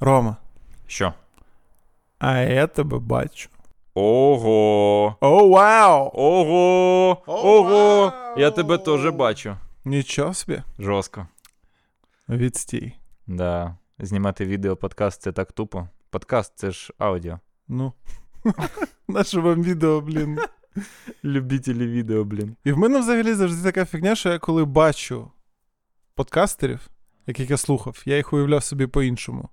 Рома, Що? а я тебе бачу. Ого! О, вау! Ого! Ого! Я тебе теж бачу. Нічого собі. Жорстко. Відстій. Да. Знімати відео подкаст це так тупо. Подкаст це ж аудіо. Ну. Наше вам відео, блін. Любителі відео, блін. І в мене взагалі завжди така фігня, що я коли бачу подкастерів, яких я слухав, я їх уявляв собі по-іншому.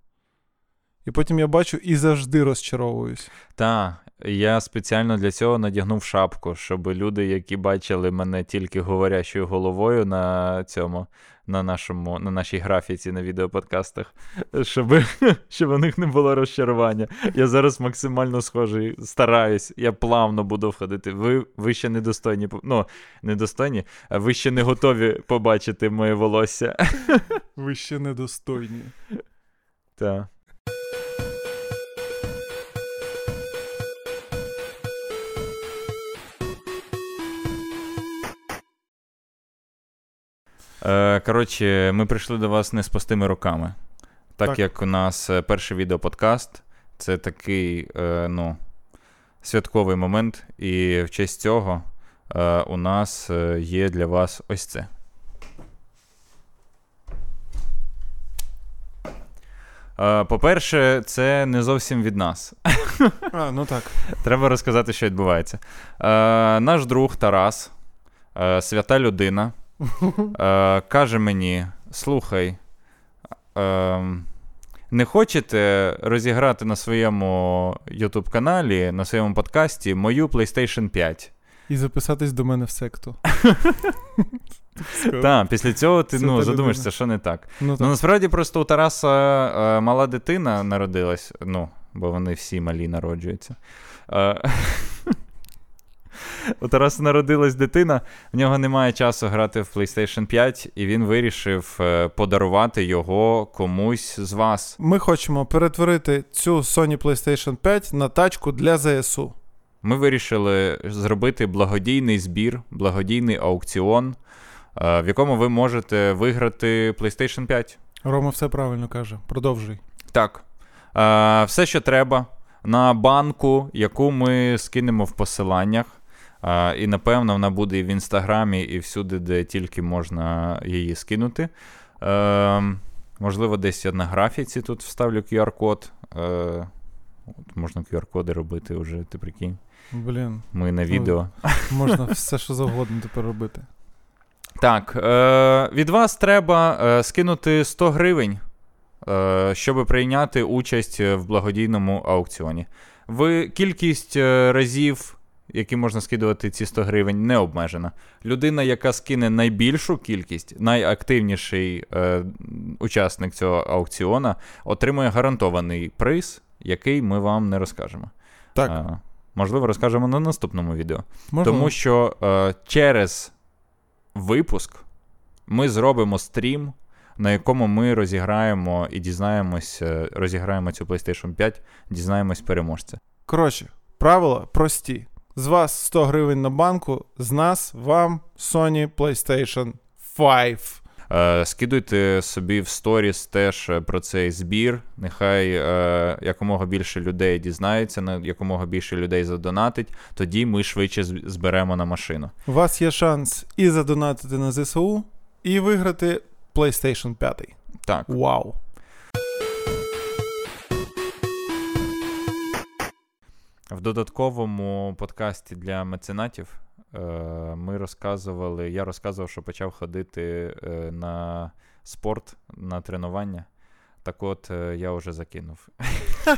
І потім я бачу і завжди розчаровуюсь. Та, я спеціально для цього надягнув шапку, щоб люди, які бачили мене тільки говорящою головою на цьому, на нашому, на нашій графіці на відеоподкастах, щоб, щоб у них не було розчарування. Я зараз максимально схожий, стараюсь, я плавно буду входити. Ви, ви ще недостойні, ну, недостойні, а ви ще не готові побачити моє волосся. Ви ще недостойні. Та. Е, коротше, ми прийшли до вас не з пустими руками. Так, Так. як у нас е, перший відеоподкаст, це такий е, ну, святковий момент, і в честь цього е, у нас є для вас ось це. По-перше, це не зовсім від нас. А, ну так. Треба розказати, що відбувається. Наш друг Тарас, свята людина, е, каже мені: слухай, е, не хочете розіграти на своєму YouTube каналі, на своєму подкасті мою PlayStation 5? І записатись до мене в секту. Так, після цього ти ну, задумаєшся, що не так. Ну Ну, насправді просто у Тараса е, мала дитина народилась, ну, бо вони всі малі народжуються. У Тараса народилась дитина, в нього немає часу грати в PlayStation 5, і він вирішив е, подарувати його комусь з вас. Ми хочемо перетворити цю Sony PlayStation 5 на тачку для ЗСУ. Ми вирішили зробити благодійний збір, благодійний аукціон, е, в якому ви можете виграти PlayStation 5. Рома все правильно каже. Продовжуй. Так. Е, все, що треба, на банку, яку ми скинемо в посиланнях. І напевно вона буде і в інстаграмі, і всюди, де тільки можна її скинути. Е, можливо, десь я на графіці тут вставлю QR-код. Е, от можна QR-коди робити вже, ти прикинь. Блін, Ми на відео. можна все, що завгодно тепер робити. Так, е, від вас треба е, скинути 100 гривень, е, щоб прийняти участь в благодійному аукціоні. Ви кількість е, разів, які можна скидувати ці 100 гривень, не обмежена. Людина, яка скине найбільшу кількість, найактивніший е, учасник цього аукціона, отримує гарантований приз, який ми вам не розкажемо. Так, Е, можливо, розкажемо на наступному відео. можна? Тому що е, через випуск ми зробимо стрім, на якому ми розіграємо і дізнаємось, е, розіграємо цю PlayStation 5, дізнаємось переможця. Коротше, правила прості. З вас 100 гривень на банку, з нас вам Sony PlayStation 5. Е, скидуйте собі в сторіс теж е, про цей збір. Нехай е, якомога більше людей дізнається, на якомога більше людей задонатить, тоді ми швидше зберемо на машину. У вас є шанс і задонатити на ЗСУ, і виграти PlayStation 5. Так. Вау! В додатковому подкасті для меценатів е, ми розказували, я розказував, що почав ходити е, на спорт, на тренування. Так от, е, я вже закинув.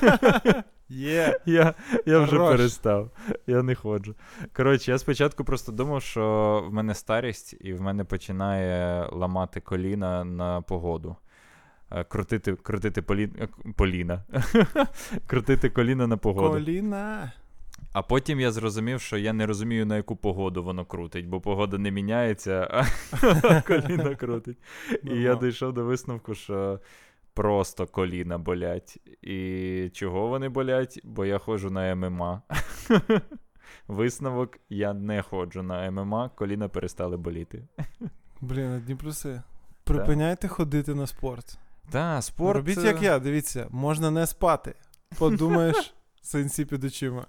Є! Я, я вже Хорош. перестав, я не ходжу. Коротше, я спочатку просто думав, що в мене старість, і в мене починає ламати коліна на погоду. Е, Крутити, крутити полі... е, поліна. крутити коліна на погоду. Коліна. А потім я зрозумів, що я не розумію, на яку погоду воно крутить, бо погода не міняється, а коліна крутить. І я дійшов до висновку, що просто коліна болять. І чого вони болять? Бо я ходжу на ММА. Висновок: я не ходжу на ММА, коліна перестали боліти. Блін, одні плюси. Припиняйте ходити на спорт. Та, спорт. Робіть, е, як я, дивіться, можна не спати. Подумаєш, синці під очима.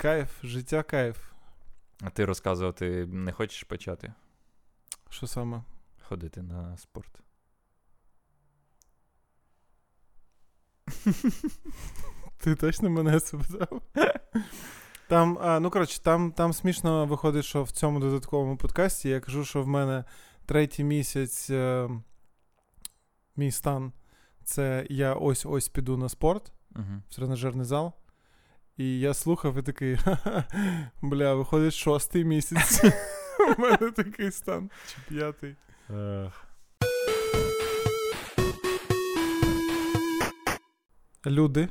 Кайф, життя кайф. А ти розказувати не хочеш почати Що саме? ходити на спорт? Ти точно мене запитав? Там, а, ну коротше, там, там смішно виходить, що в цьому додатковому подкасті я кажу, що в мене третій місяць е, мій стан це я ось-ось піду на спорт Угу. в тренажерний зал. І я слухав і такий, бля, виходить шостий місяць. У мене такий стан. Чи п'ятий. Люди,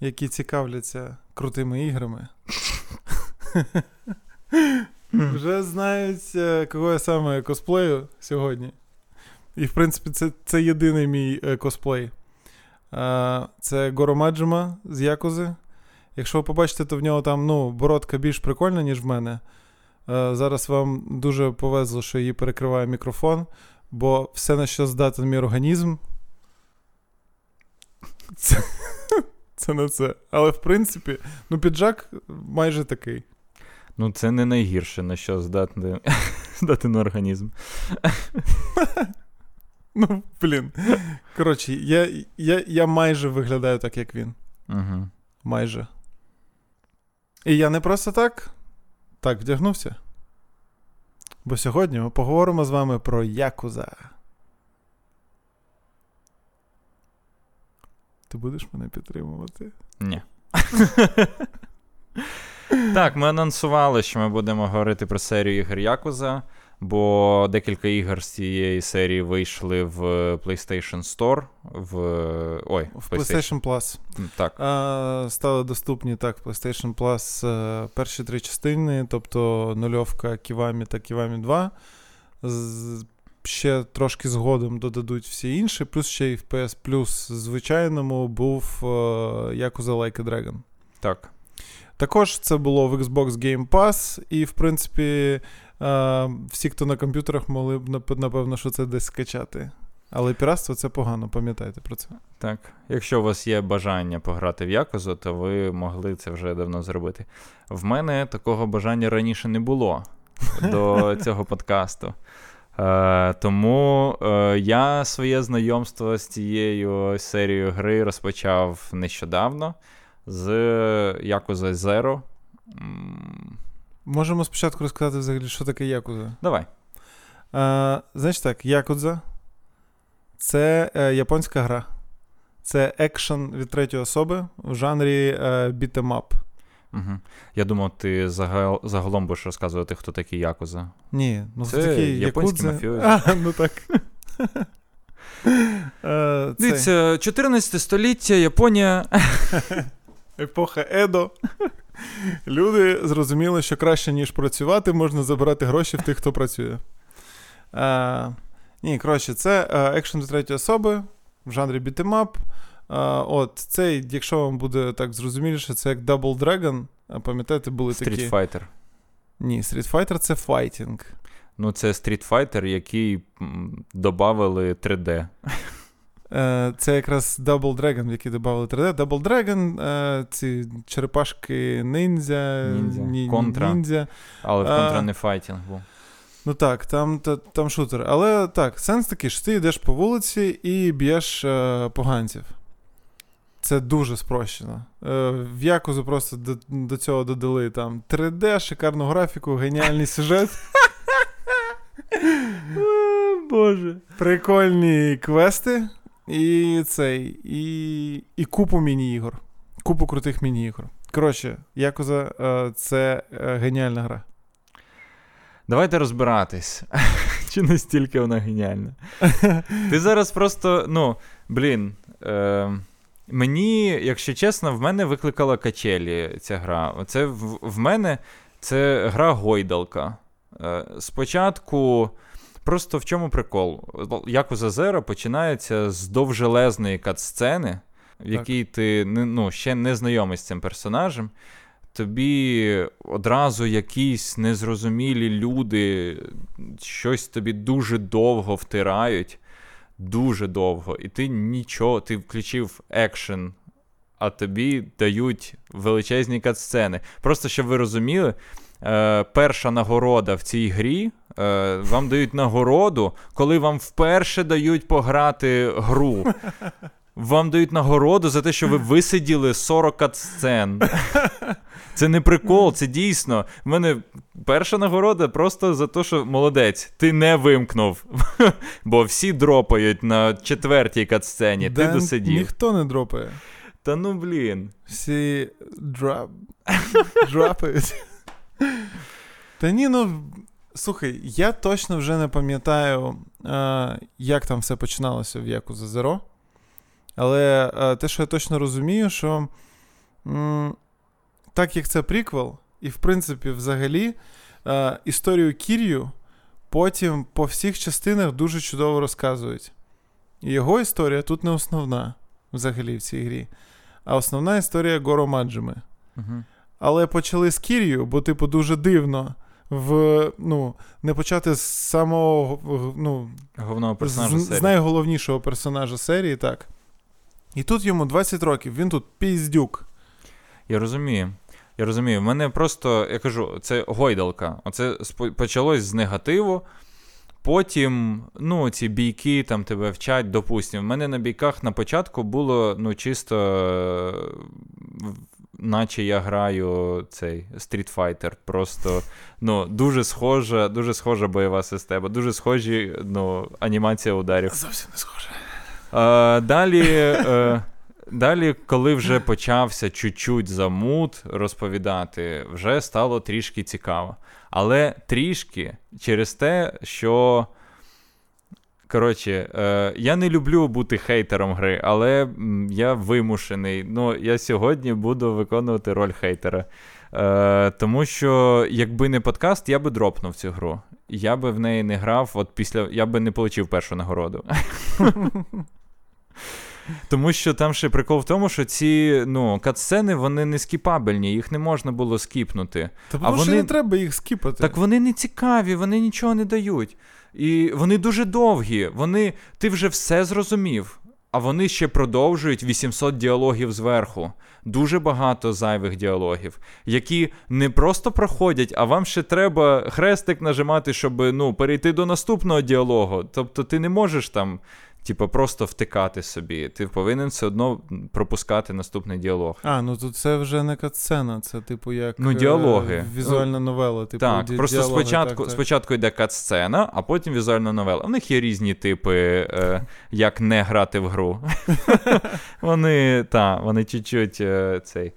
які цікавляться крутими іграми, вже знають, е, кого я саме косплею сьогодні. І, в принципі, це, це єдиний мій е, косплей. Е, це Горо Маджима з Якузи. Якщо ви побачите, то в нього там ну, бородка більш прикольна, ніж в мене. Е, зараз вам дуже повезло, що її перекриває мікрофон, бо все, на що здатен мій організм. Це, це не це. Але в принципі, ну, піджак майже такий. Ну, це не найгірше, на що здатний, здатен організм. Ну, блін. Коротше, я, я, я майже виглядаю так, як він. Угу. Майже. І я не просто так. Так вдягнувся. Бо сьогодні ми поговоримо з вами про Якуза. Ти будеш мене підтримувати? Ні. так, ми анонсували, що ми будемо говорити про серію ігор Якуза, бо декілька ігор з цієї серії вийшли в PlayStation Store. В... Ой, В PlayStation Plus. Так. А, стали доступні так, в PlayStation Plus е, перші три частини, тобто нульовка Ківамі та Ківамі 2. З, ще трошки згодом додадуть всі інші, плюс ще й в PS Plus звичайному був е, Yakuza Like a Dragon. Так. Також це було в Xbox Game Pass, і, в принципі, е, всі, хто на комп'ютерах, могли б напевно, що це десь скачати. Але піратство це погано, пам'ятайте про це. Так. Якщо у вас є бажання пограти в Якузу, то ви могли це вже давно зробити. В мене такого бажання раніше не було до цього подкасту. Е, тому е, я своє знайомство з цією серією гри розпочав нещодавно з Yakuza Zero. Можемо спочатку розказати взагалі, що таке Якуза. Давай. Е, значить так, Якудза це е, японська гра. Це екшен від третьої особи в жанрі е, бітемап. Угу. Я думав, ти загал, загалом будеш розказувати, хто такий Якуза. Ні, ну Це такі японські мафіозі. А, ну так. Е, Дивіться, 14 століття, Японія. епоха Едо. Люди зрозуміли, що краще, ніж працювати, можна забирати гроші в тих, хто працює. Е, ні, коротше, це е, екшен від третьої особи в жанрі бітемап. От, цей, якщо вам буде так зрозуміліше, це як Double Dragon. Пам'ятаєте, були такі. Street Fighter. Ні, Street Fighter це файтінг. Ну, це Street Fighter, який додавали 3D. Е, Це якраз Double Dragon, в який додали 3D. Double Dragon, е, ці черепашки ніндзя, Ніндзя. ні- Контра. ніндзя. Але в контра не файтінг був. Ну так, там, та- там шутер. Але так, сенс такий, що ти йдеш по вулиці і б'єш е, поганців. Це дуже спрощено. Е, в Якузу просто до, до цього додали там 3D, шикарну графіку, геніальний сюжет. Боже. Прикольні квести і цей, і, і купу міні-ігор. Купу крутих міні-ігор. Коротше, Якуза е, це е, геніальна гра. Давайте розбиратись. Чи настільки вона геніальна? Ти зараз просто, ну, блін. Е, мені, якщо чесно, в мене викликала качелі ця гра. Це в, в мене це гра гойдалка. Е, спочатку. Просто в чому прикол? Якуза Zero починається з довжелезної кат-сцени, в якій ти ну, ще не знайомий з цим персонажем. Тобі одразу якісь незрозумілі люди щось тобі дуже довго втирають. дуже довго, і ти нічого, ти включив екшен, а тобі дають величезні катсцени. Просто щоб ви розуміли, е, перша нагорода в цій грі. Е, вам дають нагороду, коли вам вперше дають пограти гру. Вам дають нагороду за те, що ви висиділи 40 катсцен. Це не прикол, це дійсно. В мене перша нагорода просто за те, що молодець, ти не вимкнув. Бо всі дропають на четвертій катсцені, ти досидів. Ніхто не дропає. Та ну блін. Всі дроп... Та ні, ну. Слухай, я точно вже не пам'ятаю, е, як там все починалося в Якуза Zero. Але е, те, що я точно розумію, що так як це приквел, і в принципі, взагалі, е, історію Кір'ю потім по всіх частинах дуже чудово розказують. І його історія тут не основна взагалі в цій грі. А основна історія Горо Маджими. Угу. Але почали з Кір'ю, бо, типу, дуже дивно в, ну, не почати з самого ну, Головного персонажа з, серії. з найголовнішого персонажа серії, так. І тут йому 20 років, він тут піздюк. Я розумію. Я розумію. В мене просто, я кажу, це гойдалка. Оце почалось з негативу. Потім, ну, ці бійки там тебе вчать, допустимо. В мене на бійках на початку було ну, чисто, наче я граю цей Street Fighter. Просто ну, дуже схожа, дуже схожа бойова система, дуже схожі ну, анімація ударів. Зовсім не схожа. Далі. Е, Далі, коли вже почався чуть-чуть замут розповідати, вже стало трішки цікаво. Але трішки через те, що. Коротше, е, я не люблю бути хейтером гри, але я вимушений. Ну, я сьогодні буду виконувати роль хейтера. Е, Тому що, якби не подкаст, я би дропнув цю гру. Я би в неї не грав, от після я би не отримав першу нагороду. Тому що там ще прикол в тому, що ці ну, катсцени вони не скіпабельні, їх не можна було скіпнути. Та а вони... не треба їх скіпати. Так вони не цікаві, вони нічого не дають. І вони дуже довгі. Вони, Ти вже все зрозумів. А вони ще продовжують 800 діалогів зверху. Дуже багато зайвих діалогів, які не просто проходять, а вам ще треба хрестик нажимати, щоб ну, перейти до наступного діалогу. Тобто ти не можеш там типу, просто втикати собі. Ти повинен все одно пропускати наступний діалог. А, ну тут це вже не катсцена, це, типу, як ну, діалоги. Е, візуальна новела. Типу, Так, ді- просто діалоги, спочатку так, так. спочатку йде катсцена, а потім візуальна новела. У них є різні типи, е, як не грати в гру. Вони та, вони чуть-чуть е, цей,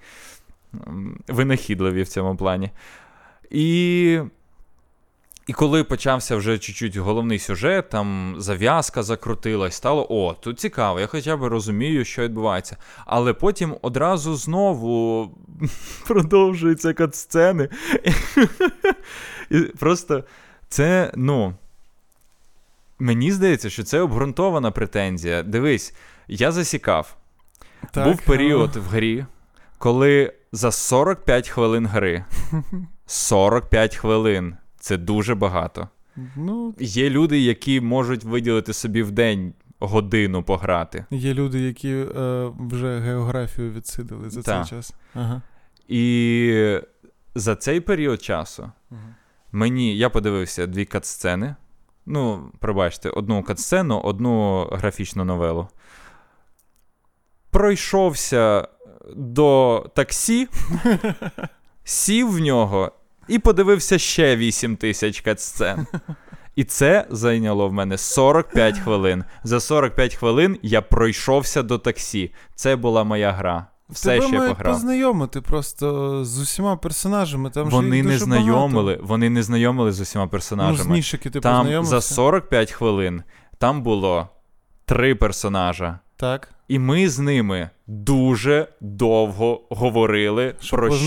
винахідливі в цьому плані. І. І коли почався вже чуть-чуть головний сюжет, там зав'язка закрутилась, стало о, тут цікаво, я хоча б розумію, що відбувається. Але потім одразу знову продовжуються катсцени. І Просто це, ну. Мені здається, що це обґрунтована претензія. Дивись, я засікав. Так, Був період в грі, коли за 45 хвилин гри. 45 хвилин. Це дуже багато. Ну, Є люди, які можуть виділити собі в день годину пограти. Є люди, які е, вже географію відсидили за Так. цей час. Ага. І за цей період часу Ага. мені я подивився дві катсцени. Ну, пробачте, одну катсцену, одну графічну новелу. Пройшовся до таксі, сів в нього і подивився ще 8 тисяч катсцен. І це зайняло в мене 45 хвилин. За 45 хвилин я пройшовся до таксі. Це була моя гра. Все Тебе ще мають пограв. познайомити просто з усіма персонажами. Там Вони їх не дуже знайомили, багато. вони не знайомили з усіма Ну, з персонажами. Нішики ти там познайомився? за 45 хвилин там було три персонажа. Так. І ми з ними дуже довго говорили Щоб про що.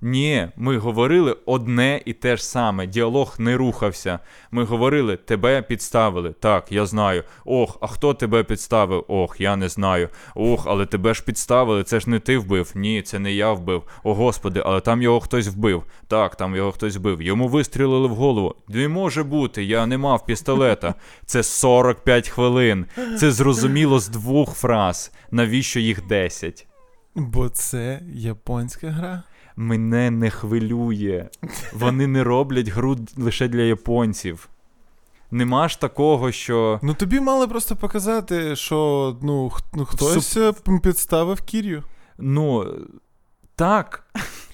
Ні, ми говорили одне і те ж саме. Діалог не рухався. Ми говорили, тебе підставили. Так, я знаю. Ох, а хто тебе підставив? Ох, я не знаю. Ох, але тебе ж підставили. Це ж не ти вбив. Ні, це не я вбив. О господи, але там його хтось вбив. Так, там його хтось вбив. Йому вистрілили в голову. Не може бути, я не мав пістолета. Це 45 хвилин. Це зрозуміло з двох фраз. Навіщо їх 10? Бо це японська гра. Мене не хвилює. Вони не роблять гру лише для японців. Нема ж такого, що. Ну тобі мали просто показати, що ну, ну хтось Суп... підставив Кірю. Ну. Так.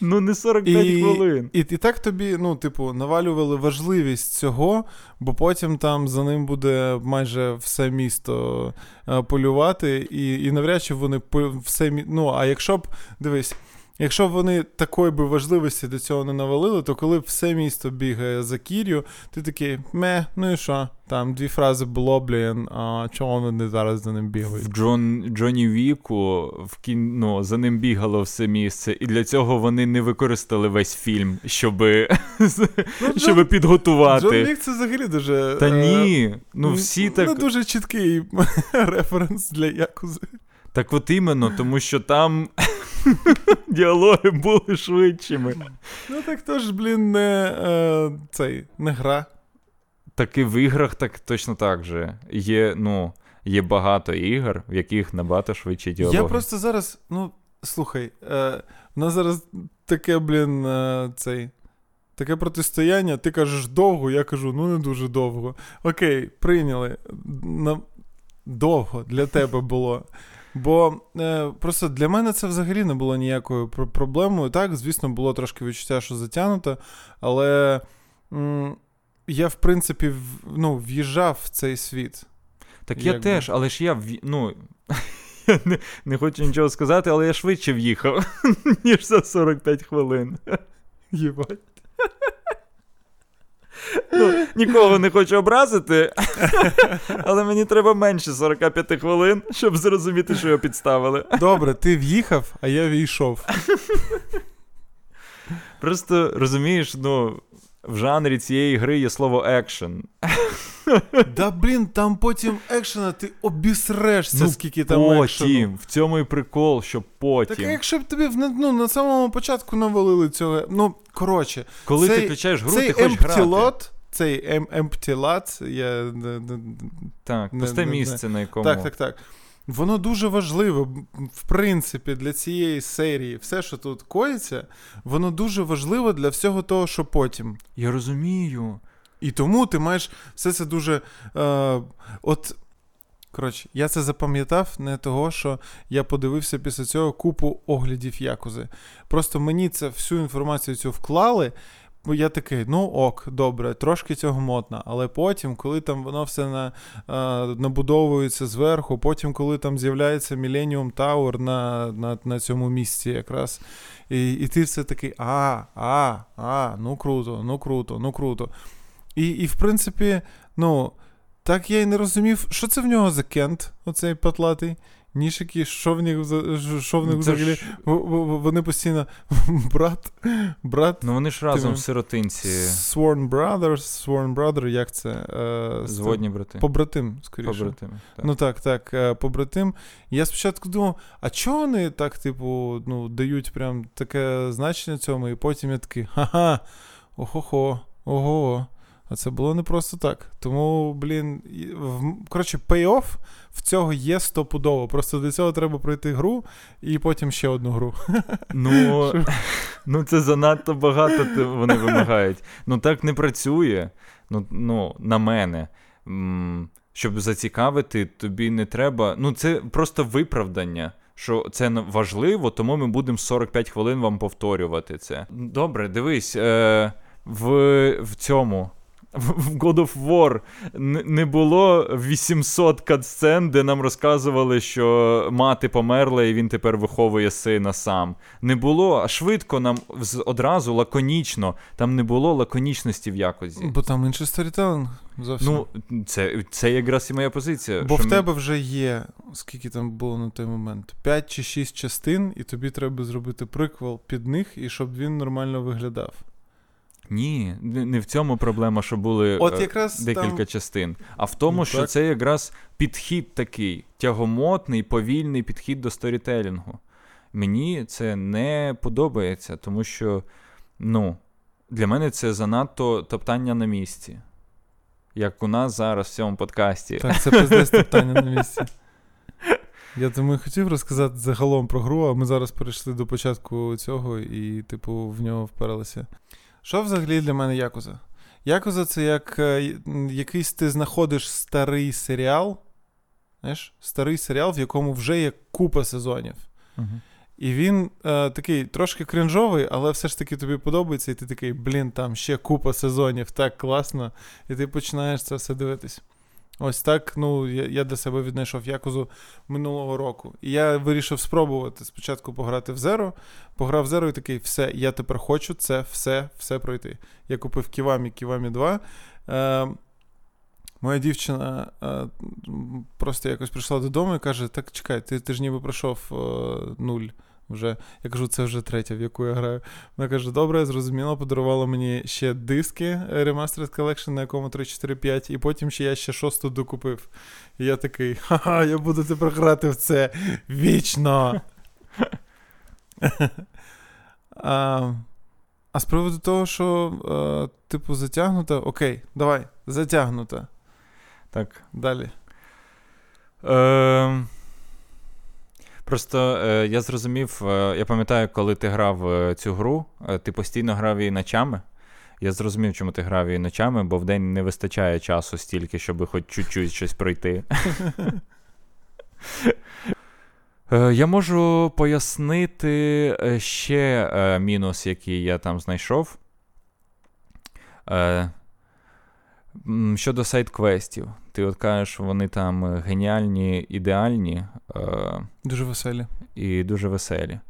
Ну, не 45 І, хвилин. і, і так тобі, ну, типу, навалювали важливість цього, бо потім там за ним буде майже все місто е, полювати, і, і навряд чи вони все мі... Ну, а якщо б, дивись, якщо б вони такої би важливості до цього не навалили, то коли б все місто бігає за Кір'ю, ти такий, ме, ну і що? Там дві фрази було, блін, а чого вони зараз за ним бігають? В Джон, Джоні Віку в кін... ну, за ним бігало все місце, і для цього вони не використали весь фільм, щоб, Ну, щоб Джон підготувати. Вік це взагалі дуже. Та е, ні. Ну всі так. дуже чіткий референс для Якузи. Так от іменно, тому що там діалоги були швидшими. Ну так то ж, блін, не е, цей, не гра. Так і в іграх так точно так же. Є, ну, є багато ігор, в яких набагато швидші діалоги. Я просто зараз, ну, слухай, е, в нас зараз таке, блін, е, цей. Таке протистояння, ти кажеш довго, я кажу, ну не дуже довго. Окей, прийняли. Довго для тебе було. Бо е, просто для мене це взагалі не було ніякою пр- проблемою. Так, звісно, було трошки відчуття, що затягнуто, але м, я, в принципі, в, ну, в'їжджав в цей світ. Так я Якби. теж, але ж я ну. Я не, не хочу нічого сказати, але я швидше в'їхав, ніж за 45 хвилин. Єбать. Ну, нікого не хочу образити, але мені треба менше 45 хвилин, щоб зрозуміти, що його підставили. Добре, ти в'їхав, а я війшов. Просто розумієш, ну, в жанрі цієї гри є слово екшен. Да блін, там потім екшена, ти обісрешся, Ну, скільки там екшену. Потім, в цьому і прикол, що потім. а якщо б тобі в- ну, на самому початку навалили цього. Ну, коротше, Коли цей- ти включаєш гру, цей ти хочеш грати. lot, цей empty lot, я... Так, Не- пусте не- не. місце, на якому. Так, так, так. Воно дуже важливе, в принципі, для цієї серії. Все, що тут коїться, воно дуже важливо для всього того, що потім. Я розумію. І тому ти маєш все це дуже. Е, от. Коротше, я це запам'ятав не того, що я подивився після цього купу оглядів Якузи. Просто мені це всю інформацію цю вклали, я такий, ну ок, добре, трошки цього мотно. Але потім, коли там воно все на, е, набудовується зверху, потім, коли там з'являється Millennium Tower на, на, на цьому місці якраз, і, і ти все такий, а, а, а, ну круто, ну круто, ну круто. І, і в принципі, ну, так я й не розумів, що це в нього за кент, оцей патлатий. Нішики, що в них, що в них взагалі? ж- Вони постійно брат, брат, Ну вони ж разом в сиротинці. Sworn Brothers, Sworn Brother, як це? Е, Зводні брати. Побратим, скоріше. Побратими. Так. Ну так, так, е, побратим. Я спочатку думав, а чого вони так, типу, ну, дають прям таке значення цьому, і потім я такий, ха-ха, охо-хо, ого. А це було не просто так. Тому, блін, в- коротше, пей-офф в цього є стопудово. Просто до цього треба пройти гру і потім ще одну гру. Ну, ну це занадто багато вони вимагають. Ну так не працює. Ну, ну на мене. Щоб зацікавити, тобі не треба. Ну, це просто виправдання. Що це важливо, тому ми будемо 45 хвилин вам повторювати це. Добре, дивись, е, в, в цьому. В God of War не було 800 катсцен, де нам розказували, що мати померла, і він тепер виховує сина сам. Не було, а швидко нам одразу лаконічно. Там не було лаконічності в якості. Бо там інший сторітелинг зовсім. Ну, це це якраз і моя позиція. Бо в ми... тебе вже є, скільки там було на той момент? 5 чи 6 частин, і тобі треба зробити приквел під них, і щоб він нормально виглядав. Ні, не в цьому проблема, що були От е, якраз декілька там... частин, а в тому, ну, що це якраз підхід такий тягомотний, повільний підхід до сторітелінгу. Мені це не подобається, тому що ну, для мене це занадто топтання на місці. Як у нас зараз в цьому подкасті. Так, це пиздець топтання на місці. Я тому хотів розказати загалом про гру, а ми зараз перейшли до початку цього і, типу, в нього вперлися. Що взагалі для мене Якуза? Якуза це як е, якийсь ти знаходиш старий серіал. Знаєш, Старий серіал, в якому вже є купа сезонів. Uh-huh. І він е, такий трошки кринжовий, але все ж таки тобі подобається, і ти такий, блін, там ще купа сезонів, так класно. І ти починаєш це все дивитись. Ось так ну, я для себе віднайшов якузу минулого року. І я вирішив спробувати спочатку пограти в Зеро. Пограв в Зеро і такий, все, я тепер хочу це все все пройти. Я купив Ківамі, Ківамі 2. Е, Моя дівчина е, просто якось прийшла додому і каже: Так, чекай, ти ти ж ніби пройшов е, нуль вже. Я кажу, це вже третя, в яку я граю. Вона каже: добре, зрозуміло, подарувала мені ще диски Remastered Collection, на якому 3, 4, 5, і потім ще я ще шосту докупив. І я такий, ха-ха, я буду тепер грати в це вічно. а, а з приводу того, що, е, типу, затягнута, окей, давай, затягнута. Так. Далі. Е, Просто е, я зрозумів, е, я пам'ятаю, коли ти грав е, цю гру, е, ти постійно грав її ночами. Я зрозумів, чому ти грав її ночами, бо в день не вистачає часу стільки, щоб хоч чуть-чуть щось пройти. Е, я можу пояснити е, ще мінус, який я там знайшов. Щодо сайт-квестів, ти от кажеш, вони там е, геніальні, ідеальні. Е, Дуже веселі. І дуже веселі.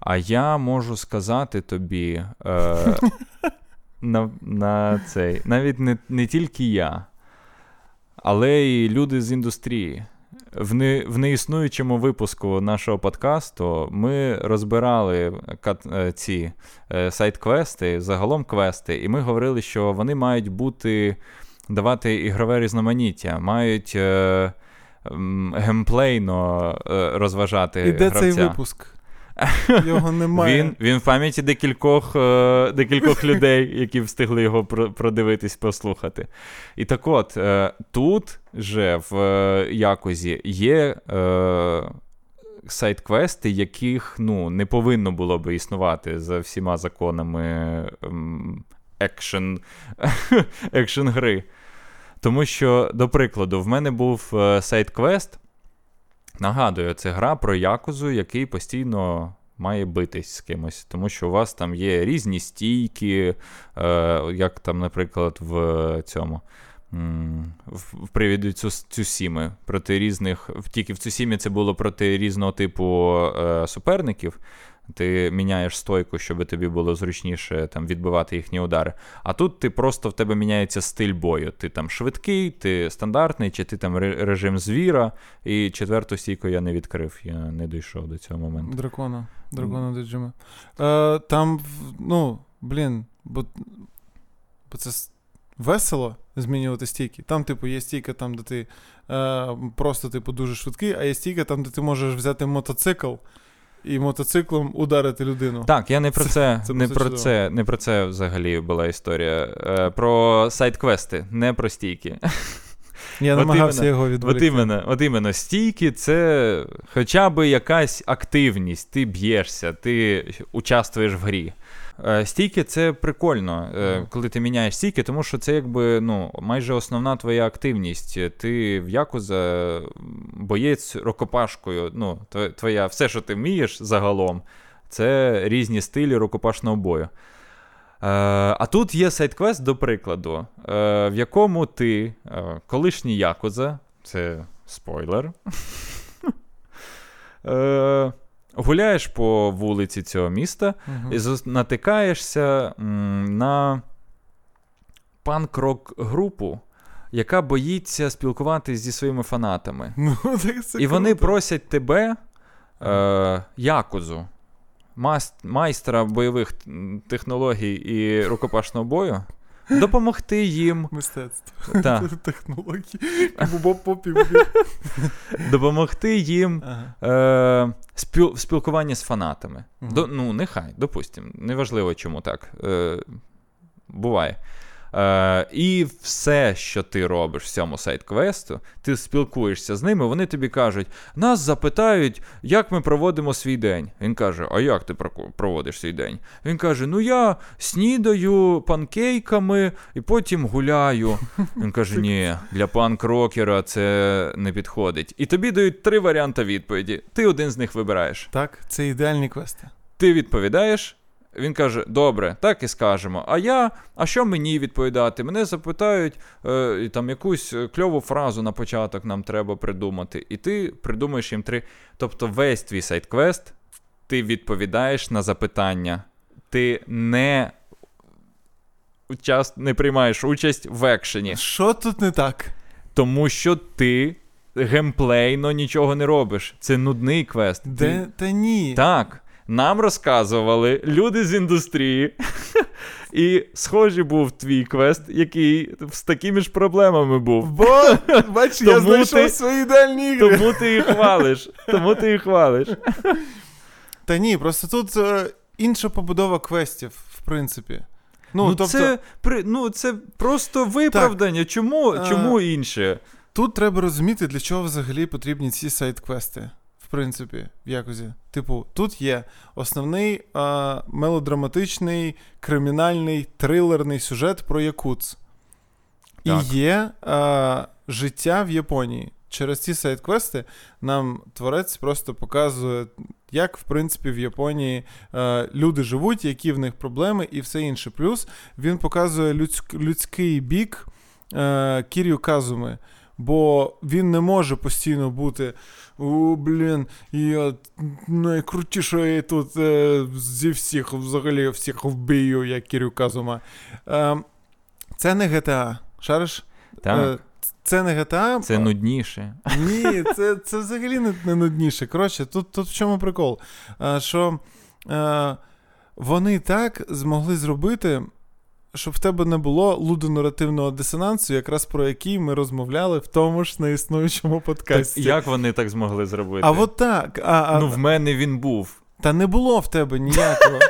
А я можу сказати тобі е, на на цей, навіть не, не тільки я, але й люди з індустрії. В не, в неіснуючому випуску нашого подкасту ми розбирали е, ці сайт-квести, загалом квести, і ми говорили, що вони мають бути давати ігрове різноманіття, мають е, геймплейно е, розважати. І де цей випуск? Його немає. Він він в пам'яті декількох е, декількох людей, які встигли його продивитись, послухати. І так от, е, тут же в е, Якузі є е, сайт-квести, яких ну, не повинно було би існувати за всіма законами екшен, екшен. Тому що, до прикладу, в мене був е, сайт Квест. Нагадую, це гра про якузу, який постійно має битись з кимось. Тому що у вас там є різні стійки, е, як там, наприклад, в цьому. В привіді цю Цюсіми проти різних. Тільки в Цюсімі це було проти різного типу е, суперників. Ти міняєш стойку, щоб тобі було зручніше там відбивати їхні удари. А тут ти просто в тебе міняється стиль бою. Ти там швидкий, ти стандартний, чи ти там режим звіра. І четверту стійку я не відкрив, я не дійшов до цього моменту. Дракона. Дракона Деджима. Е, Там, ну, блін, бо, бо це весело змінювати стійки. Там, типу, є стійка, там, де ти е, просто, типу, дуже швидкий, а є стійка, там, де ти можеш взяти мотоцикл і мотоциклом ударити людину. Так, я не про це, це, це не про це, не про це взагалі була історія. Е, про сайт-квести, не про стійки. Я от намагався іменно, його відволікти. От іменно, от іменно стійки це хоча б якась активність, ти б'єшся, ти участвуєш в грі. Е, стійки це прикольно, е, коли ти міняєш стійки, тому що це якби ну, майже основна твоя активність. Ти в Якуза боєць рукопашкою. Ну, твоя, Все, що ти вмієш загалом, це різні стилі рукопашного бою. А тут є сайт-квест, до прикладу, в якому ти, колишній Якуза, це спойлер, гуляєш по вулиці цього міста uh і натикаєшся на панк-рок групу, яка боїться спілкуватися зі своїми фанатами. Ну, так це І вони круто. просять тебе, е, Якузу, майстра бойових технологій і рукопашного бою, допомогти їм. Мистецтво. Та. Технології. Допомогти їм е, спіл, в спілкуванні з фанатами. Угу. До, ну, нехай, допустимо. Неважливо, чому так. Е, Буває. Е, І все, що ти робиш в цьому сайт-квесту, ти спілкуєшся з ними, вони тобі кажуть: нас запитають, як ми проводимо свій день. Він каже: А як ти проводиш свій день? Він каже: Ну я снідаю панкейками і потім гуляю. Він каже: Ні, для панк-рокера це не підходить. І тобі дають три варіанти відповіді. Ти один з них вибираєш. Так, це ідеальні квести. Ти відповідаєш. Він каже: Добре, так і скажемо. А я, а що мені відповідати? Мене запитають е, там якусь кльову фразу на початок нам треба придумати. І ти придумаєш їм три. Тобто, весь твій сайт-квест, ти відповідаєш на запитання. Ти не учас... не приймаєш участь в екшені. Що тут не так? Тому що ти геймплейно нічого не робиш. Це нудний квест. Де ти... та ні. Так. Нам розказували люди з індустрії. І схожий був твій квест, який з такими ж проблемами був. Бо, бач, я знайшов ти, свої ідеальні ігри. Тому ти їх хвалиш. Тому ти їх хвалиш. Та ні, просто тут е, інша побудова квестів, в принципі. Ну, ну, тобто... це ну, це просто виправдання. Так. Чому, Чому інше? Тут треба розуміти, для чого взагалі потрібні ці сайт-квести принципі, в якості. Типу, тут є основний а, мелодраматичний, кримінальний, трилерний сюжет про Якутс. І є а, життя в Японії. Через ці сайт-квести нам творець просто показує, як, в принципі, в Японії е, люди живуть, які в них проблеми і все інше. Плюс він показує людськ, людський бік е, Кір'ю Казуми, бо він не може постійно бути о, блін, я найкрутіший тут е, зі всіх взагалі всіх вбию, як Кірю Казума. Е, це не GTA. Шариш? Так. Е, це не GTA. Це нудніше. Ні, це це взагалі не, не нудніше. Коротше, тут тут в чому прикол? Е, що е, вони так змогли зробити щоб в тебе не було лудонарративного дисонансу, якраз про який ми розмовляли в тому ж на існуючому подкасті. Так Як вони так змогли зробити? А от так. А, а... Ну, в мене він був. Та не було в тебе ніякого.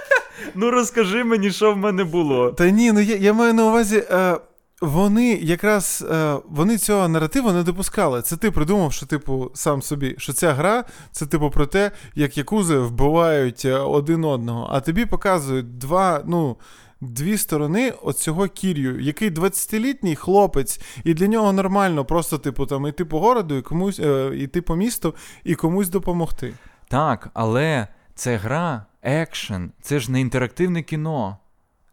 Ну, розкажи мені, що в мене було. Та ні, ну я я маю на увазі. Е, вони якраз е, вони цього наративу не допускали. Це ти придумав, що, типу, сам собі, що ця гра це, типу, про те, як якузи вбивають е, один одного, а тобі показують два, ну дві сторони оцього Кір'ю, який 20-літній хлопець, і для нього нормально просто, типу, там іти по городу, і комусь е, іти по місту і комусь допомогти. Так, але це гра, екшен, це ж не інтерактивне кіно.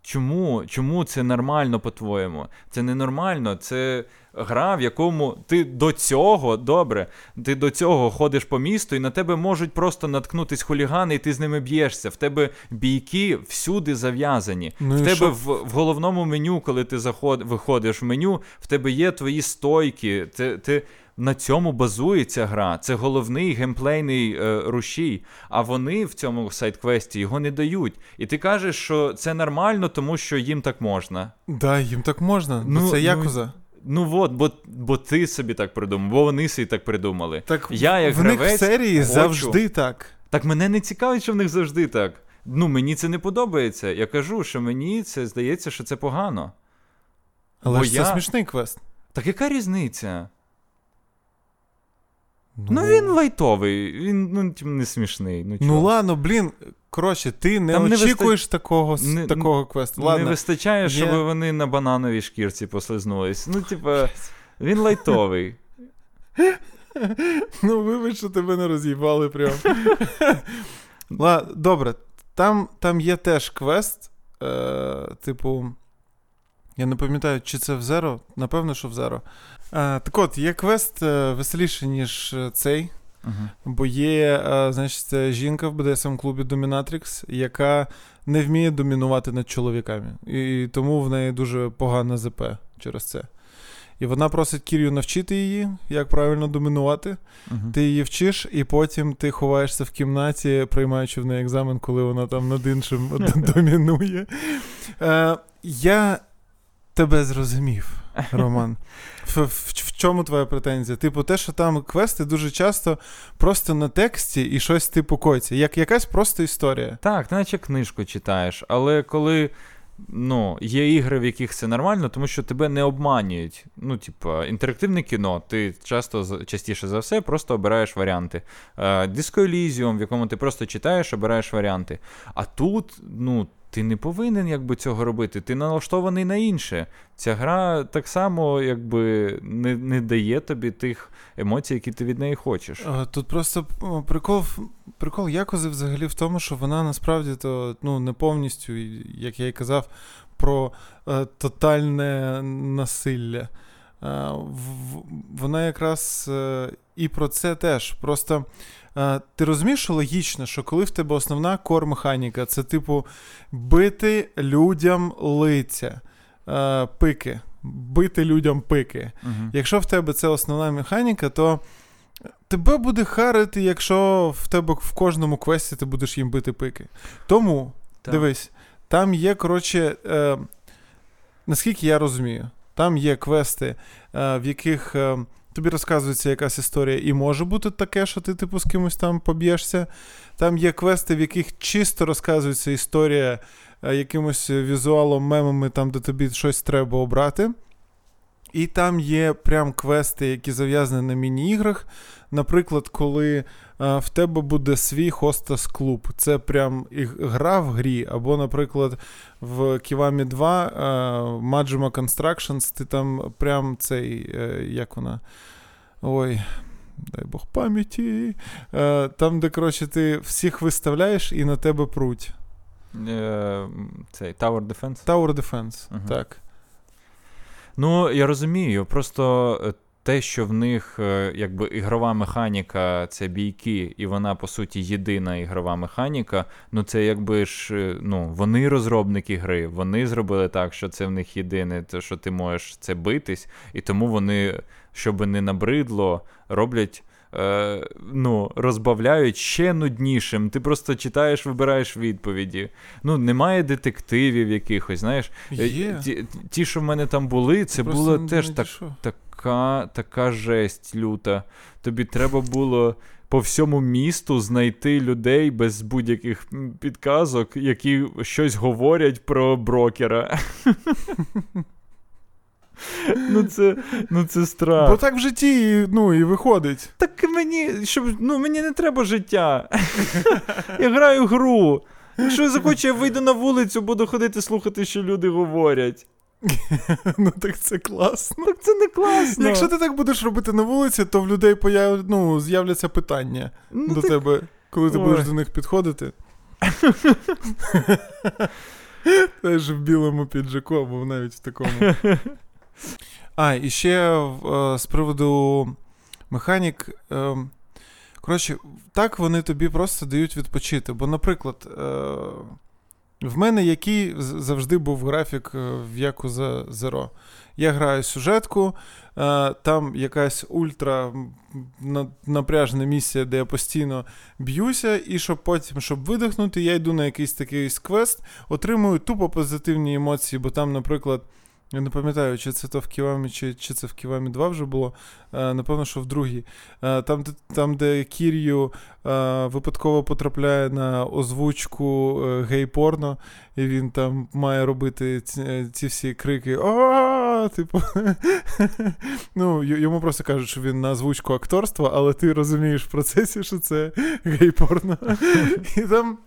Чому Чому це нормально, по-твоєму? Це ненормально, це гра, в якому ти до цього, добре, ти до цього ходиш по місту, і на тебе можуть просто наткнутись хулігани, і ти з ними б'єшся. В тебе бійки всюди зав'язані. Ну, в тебе в, в головному меню, коли ти заход, виходиш в меню, в тебе є твої стойки. Ти, ти на цьому базується гра. Це головний геймплейний е, рушій. А вони в цьому сайт-квесті його не дають. І ти кажеш, що це нормально, тому що їм так можна. Да, їм так можна. Ну, бо це ну, якуза. Ну от, бо бо ти собі так придумав, бо вони собі так придумали. Так Я, як в гравець, них в серії хочу... завжди так. Так мене не цікавить, що в них завжди так. Ну, мені це не подобається. Я кажу, що мені це здається, що це погано. Але бо ж я... це смішний квест. Так яка різниця? Ну, ну він лайтовий, він ну, не смішний. Ну, ну ладно, блін. Коротше, ти не Там очікуєш не такого не, такого квесту. Ладно. Не вистачає, Є... щоб вони на банановій шкірці послизнулись. Ну, типа, він лайтовий. Ну, вибач, що тебе не роз'їбали прям. Ладно, Добре, там там є теж квест, е, типу. Я не пам'ятаю, чи це в Zero, напевно, що в Zero. Е, так от, є квест е, веселіший, ніж цей. Uh-huh. Бо є, е, значить, жінка в БДСМ клубі Dominatrix, яка не вміє домінувати над чоловіками. І тому в неї дуже погана ЗП через це. І вона просить Кір'ю навчити її, як правильно домінувати. Uh-huh. Ти її вчиш, і потім ти ховаєшся в кімнаті, приймаючи в неї екзамен, коли вона там над іншим домінує. Е, Я тебе зрозумів, Роман. В, в, в чому твоя претензія? Типу, те, що там квести дуже часто просто на тексті і щось типу коїться. Як якась просто історія. Так, наче книжку читаєш, але коли. Ну, є ігри, в яких це нормально, тому що тебе не обманюють. Ну, типу, інтерактивне кіно, ти часто частіше за все просто обираєш варіанти. Disco Elysium, в якому ти просто читаєш, обираєш варіанти. А тут, ну, ти не повинен якби цього робити, ти налаштований на інше. Ця гра так само якби не не дає тобі тих емоцій, які ти від неї хочеш. Тут просто прикол прикол Якози взагалі в тому, що вона насправді то ну, не повністю, як я й казав, про е, тотальне насилля. Е, в, вона якраз е, і про це теж. Просто ти розумієш, що логічно, що коли в тебе основна кор-механіка, це типу бити людям лиця, пики, бити людям пики. uh Якщо в тебе це основна механіка, то тебе буде харити, якщо в тебе в кожному квесті ти будеш їм бити пики. Тому, так. дивись, там є, коротше, е, наскільки я розумію, там є квести, е, в яких. Е, тобі розказується якась історія, і може бути таке, що ти, типу, з кимось там поб'єшся. Там є квести, в яких чисто розказується історія е, якимось візуалом, мемами, там, де тобі щось треба обрати. І там є прям квести, які зав'язані на міні-іграх. Наприклад, коли в тебе буде свій хостес клуб. Це прям гра в грі. Або, наприклад, в Ківамі 2 а, Majima Constructions, ти там прям цей, е, як вона. Ой. Дай Бог пам'яті. Е, там, де, коротше, ти всіх виставляєш і на тебе пруть. Е, цей Tower Defense? Tower Defense, uh-huh. так. Ну, я розумію, просто е, те, що в них е, якби ігрова механіка це бійки, і вона, по суті, єдина ігрова механіка. Ну, це якби ж е, ну, вони розробники гри, вони зробили так, що це в них єдине, те, що ти можеш це битись, і тому вони, щоб не набридло, роблять е, ну, розбавляють ще нуднішим. Ти просто читаєш, вибираєш відповіді. Ну, немає детективів якихось, знаєш. Е, Є. Ті, ті, що в мене там були, це було теж так, така, така жесть люта. Тобі треба було. По всьому місту знайти людей без будь-яких підказок, які щось говорять про брокера. Ну це ну це страх. Бо так в житті ну, і виходить. Так мені щоб, ну, мені не треба життя. Я граю гру. Якщо я захочу, я вийду на вулицю, буду ходити слухати, що люди говорять. Ну так це класно. Так це не класно. Якщо ти так будеш робити на вулиці, то в людей появ... ну, з'являться питання ну, до так... тебе, коли ти Ой. будеш до них підходити. Теж в білому піджаку, або навіть в такому. А, і ще е, з приводу механік. Е, коротше, так вони тобі просто дають відпочити. Бо, наприклад, е, в мене який завжди був графік в Якуза Zero. Я граю сюжетку, там якась ультра напряжена місія, де я постійно б'юся, і щоб потім, щоб видихнути, я йду на якийсь такий квест, отримую тупо позитивні емоції, бо там, наприклад. Я не пам'ятаю, чи це то в Ківамі, чи чи це в Ківамі 2 вже було. Е, напевно, що в другій. Е, там, де, там, де Кір'ю е, випадково потрапляє на озвучку гей-порно, і він там має робити ці, ці всі крики. Типу, ну, йому просто кажуть, що він на озвучку акторства, але ти розумієш в процесі, що це гей-порно. І там.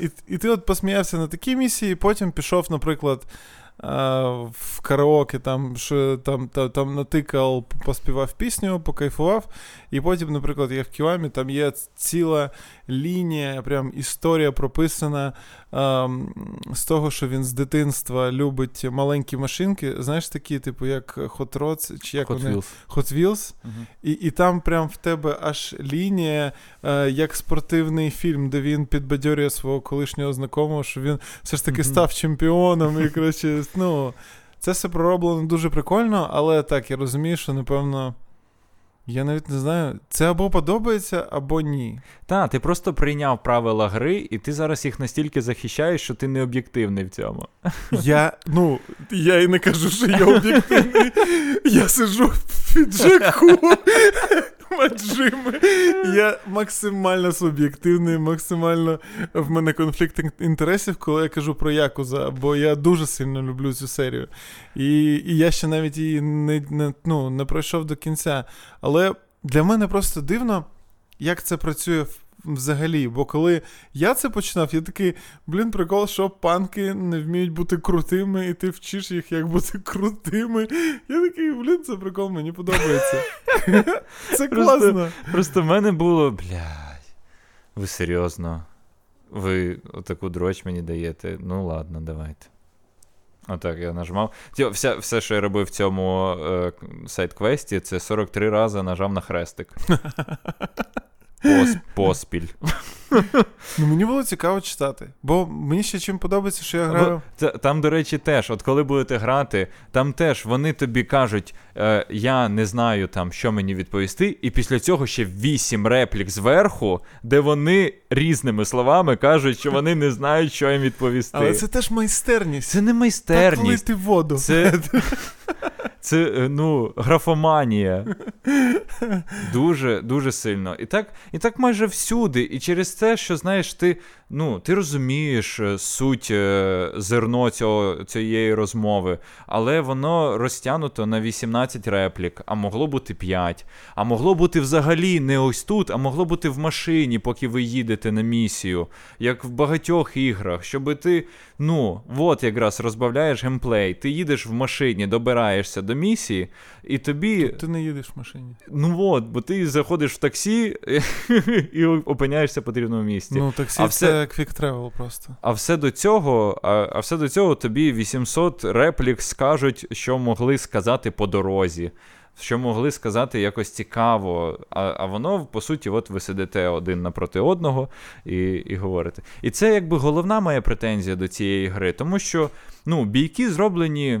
І, і ти от посміявся на такій місії, потім пішов, наприклад в караоке там що там, там, там натикав, поспівав пісню, покайфував. І потім, наприклад, я в Кіамі, там є ціла лінія, прям історія прописана ем, з того, що він з дитинства любить маленькі машинки. Знаєш, такі, типу, як Hot Rods, чи як Hot вони Wheels. Hot Wheels. Мгм. І, і там прям в тебе аж лінія, е, як спортивний фільм, де він підбадьорює свого колишнього знакомого, що він все ж таки Мгм. став чемпіоном. І коротше, ну, це все пророблено дуже прикольно, але так, я розумію, що напевно. Я навіть не знаю, це або подобається, або ні. Та, ти просто прийняв правила гри, і ти зараз їх настільки захищаєш, що ти не об'єктивний в цьому. Я, ну, я і не кажу, що я об'єктивний. Я сижу в піджаку. Маджими. Я максимально суб'єктивний, максимально в мене конфлікт інтересів, коли я кажу про Якуза, бо я дуже сильно люблю цю серію. І, і я ще навіть її не, не, ну, не пройшов до кінця. Але для мене просто дивно, як це працює в- взагалі. Бо коли я це починав, я такий, блін, прикол, що панки не вміють бути крутими, і ти вчиш їх, як бути крутими. Я такий, блін, це прикол, мені подобається. Це класно. Просто в мене було, блядь, ви серйозно? Ви отаку дроч мені даєте? Ну ладно, давайте. Отак я нажимав. Ті- Вся, все, що я робив в цьому е, сайт-квесті, це 43 рази нажав на хрестик. Пос, поспіль. Ну, мені було цікаво читати. Бо мені ще чим подобається, що я граю. це- Там, до речі, теж, от коли будете грати, там теж вони тобі кажуть, е, я не знаю там, що мені відповісти, і після цього ще вісім реплік зверху, де вони різними словами кажуть, що вони не знають, що їм відповісти. Але це теж майстерність. Це не майстерність, влити воду. це, це е, ну, графоманія. Дуже, дуже сильно. І так, і так майже всюди. І через це, що знаєш, ти, ну, ти розумієш е, суть е, зерно цього, цієї розмови, але воно розтягнуто на 18 реплік, а могло бути 5. А могло бути взагалі не ось тут, а могло бути в машині, поки ви їдете на місію, як в багатьох іграх, щоб ти, ну, от якраз розбавляєш геймплей. Ти їдеш в машині, добираєшся до місії, і тобі. Ти не їдеш в машині. Ну от, бо ти заходиш в таксі і опиняєшся в потрібному місці. Ну, таксі А це все- quick travel просто. А все до цього, а, а все до цього тобі 800 реплік скажуть, що могли сказати по дорозі, що могли сказати якось цікаво. А, а воно, по суті, от ви сидите один напроти одного і, і говорите. І це якби головна моя претензія до цієї гри, тому що ну, бійки зроблені.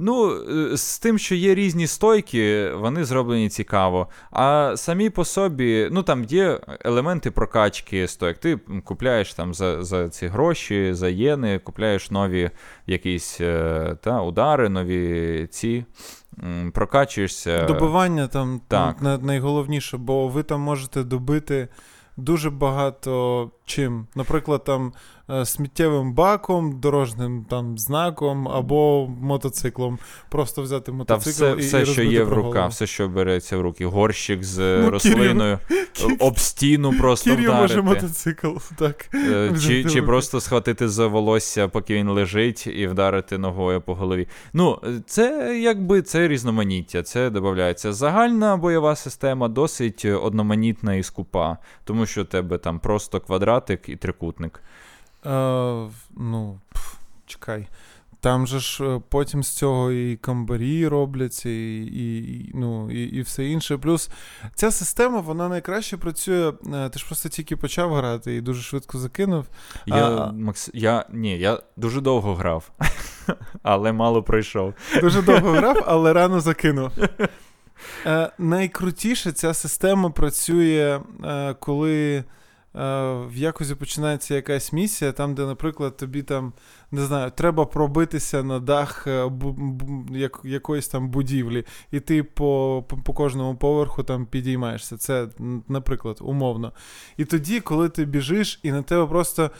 Ну, е, з тим, що є різні стойки, вони зроблені цікаво. А самі по собі, ну там є елементи прокачки стойк. Ти купляєш там за, за ці гроші, за єни, купляєш нові якісь е, та, удари, нові ці. Прокачуєшся. Добивання там так. найголовніше, бо ви там можете добити дуже багато чим. Наприклад, там е, сміттєвим баком, дорожнім там знаком або мотоциклом. Просто взяти Та мотоцикл все, і, все і що є в руках, все, що береться в руки. Горщик з Ну, рослиною, Кірю- об стіну просто Кір'я може мотоцикл, так. Е, Чи, чи просто схватити за волосся, поки він лежить, і вдарити ногою по голові. Ну, це якби це різноманіття, це додається. Загальна бойова система досить е, одноманітна і скупа, тому що тебе там просто квадратик і трикутник. Е, ну, пф, чекай. Там же ж е, потім з цього і камбарі робляться, і, і, ну, і, і все інше. Плюс ця система, вона найкраще працює. е, Ти ж просто тільки почав грати і дуже швидко закинув. Я, А- Макс, я, ні, я дуже довго грав, але мало пройшов. Дуже довго грав, але рано закинув. Е, найкрутіше ця система працює, е, коли в якості починається якась місія, там, де, наприклад, тобі там, не знаю, треба пробитися на дах е, якоїсь там будівлі, і ти по, по кожному поверху там підіймаєшся. Це, наприклад, умовно. І тоді, коли ти біжиш, і на тебе просто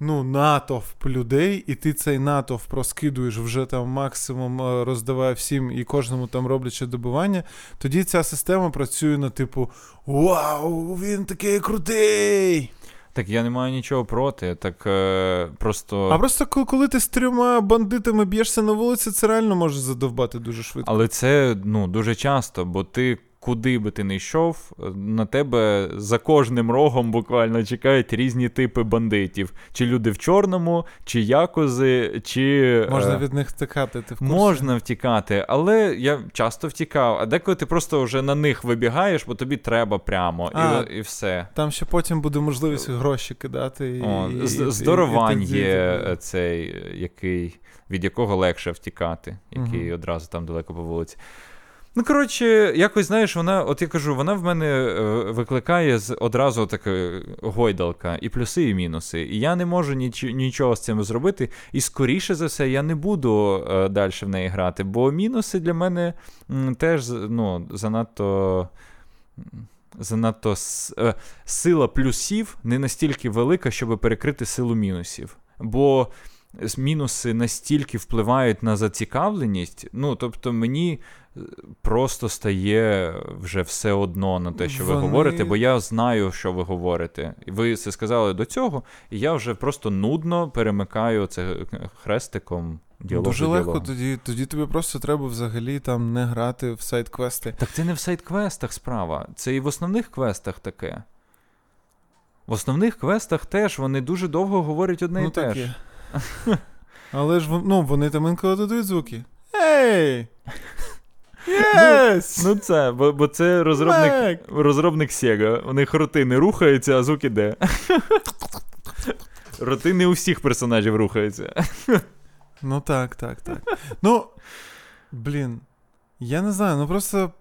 ну, натовп людей, і ти цей натовп розкидуєш вже там максимум е, роздаває всім і кожному там роблячи добивання, тоді ця система працює на типу: Вау, він такий крутий! Так я не маю нічого проти, так е, просто. А просто коли, коли ти з трьома бандитами б'єшся на вулиці, це реально може задовбати дуже швидко. Але це ну, дуже часто, бо ти куди би ти не йшов, на тебе за кожним рогом буквально чекають різні типи бандитів. Чи люди в чорному, чи якози, чи. Можна від них втікати. ти в курсі? Можна втікати, але я часто втікав. А деколи ти просто вже на них вибігаєш, бо тобі треба прямо, А, і, і все. Там ще потім буде можливість гроші кидати. І, О, і, здоровань і є е, цей, е, який, від якого легше втікати, який Мгм. одразу там далеко по вулиці. Ну, коротше, якось, знаєш, вона, от я кажу, вона в мене е, викликає з одразу така гойдалка, і плюси, і мінуси. І я не можу ніч, нічого з цим зробити. І скоріше за все, я не буду е, далі в неї грати, бо мінуси для мене м, теж ну, занадто. Занадто е, сила плюсів не настільки велика, щоб перекрити силу мінусів. Бо мінуси настільки впливають на зацікавленість. Ну, тобто, мені е, просто стає вже все одно на те, що ви Вони- говорите, бо я знаю, що ви говорите. Ви це сказали до цього, і я вже просто нудно перемикаю це хрестиком. Діалог Дуже легко, діалогу. тоді, тоді тобі просто треба взагалі там не грати в сайт-квести. Так це не в сайт-квестах справа, це і в основних квестах таке. В основних квестах теж вони дуже довго говорять одне ну, і те ж. Але ж ну, вони там інколи додають звуки. Ей! Yes! Ну це, бо, бо це розробник, Мек! розробник Sega. У них роти не рухаються, а звук іде. Роти не у всіх персонажів рухаються. Ну так, так, так. Ну, блін. Я не знаю, ну просто.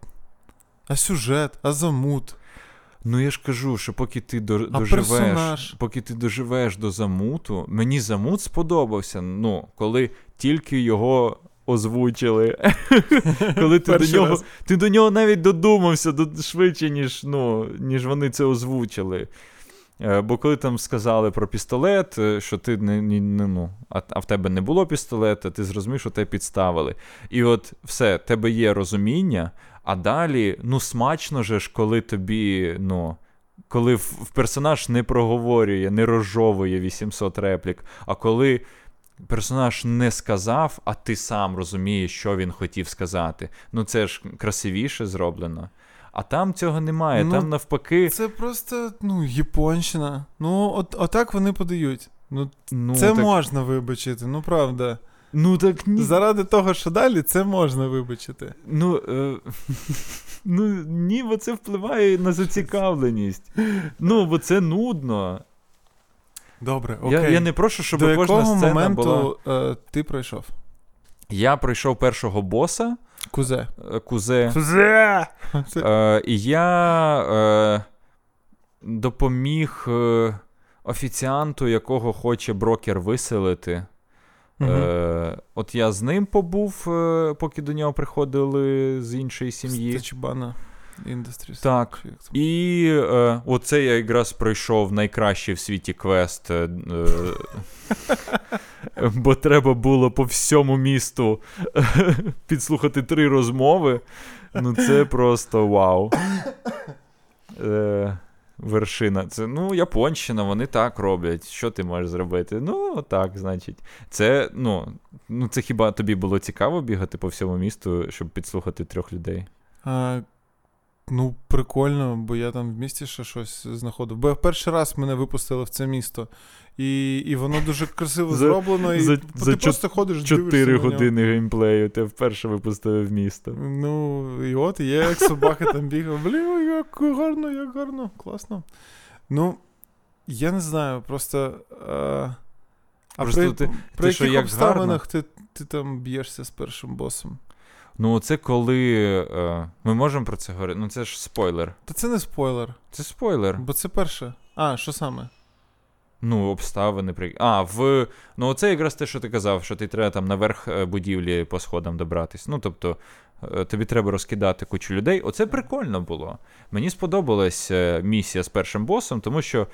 А сюжет, а замут. Ну я ж кажу, що поки ти до, А доживеш, персонаж? поки ти доживеш до замуту, мені замут сподобався. Ну, коли тільки його озвучили. коли ти до нього, ти до нього навіть додумався до, швидше, ніж, ну, ніж вони це озвучили. Е, Бо коли там сказали про пістолет, е, що ти не, не, не ну, а, а в тебе не було пістолета, ти зрозумів, що тебе підставили. І от все, в тебе є розуміння, а далі, ну, смачно же ж, коли тобі, ну. Коли в, в персонаж не проговорює, не розжовує 800 реплік, а коли персонаж не сказав, а ти сам розумієш, що він хотів сказати. Ну це ж красивіше зроблено. А там цього немає. Ну, там навпаки. Це просто, ну, японщина. Ну, от, отак вони подають. Ну, Ну, це так, можна вибачити, ну правда. Ну так ні. Заради того, що далі, це можна вибачити. Ну, е... ну ні, бо це впливає на зацікавленість. Ну, бо це нудно. Добре, окей. Я, я не прошу, щоб До кожна якого сцена моменту була. е, ти пройшов? Я пройшов першого боса, Кузе. е, кузе. Кузе! Е, і я е, допоміг е, офіціанту, якого хоче брокер виселити. Е, от я з ним побув, е, поки до нього приходили з іншої сім'ї. Тачибана Industries. Так. І е, оце я якраз пройшов найкращий в світі квест. Е, е, бо треба було по всьому місту підслухати три розмови. Ну, це просто вау. Е, вершина. Це, ну, Японщина, вони так роблять. Що ти можеш зробити? Ну, так, значить. Це, ну, ну, це хіба тобі було цікаво бігати по всьому місту, щоб підслухати трьох людей? А, ну, прикольно, бо я там в місті ще щось знаходив. Бо перший раз мене випустили в це місто. І, і воно дуже красиво За- зроблено, і за- ти за просто ходиш, дивишся на нього. години геймплею, те вперше випустили в місто. Ну, і от є, як собака там бігав. Блін, як гарно, як гарно, класно. Ну, я не знаю, просто. А, а Просто при, ти- при ти що, як обставинах ти, ти там б'єшся з першим босом? Ну, це коли. Е, ми можемо про це говорити. Ну, це ж спойлер. Та це не спойлер, Це спойлер. бо це перше. А, що саме? Ну, обставини. При... А, в. Ну, це якраз те, що ти казав, що ти треба там наверх е, будівлі по сходам добратись. Ну, тобто, е, тобі треба розкидати кучу людей. Оце прикольно було. Мені сподобалась е, місія з першим босом, тому що.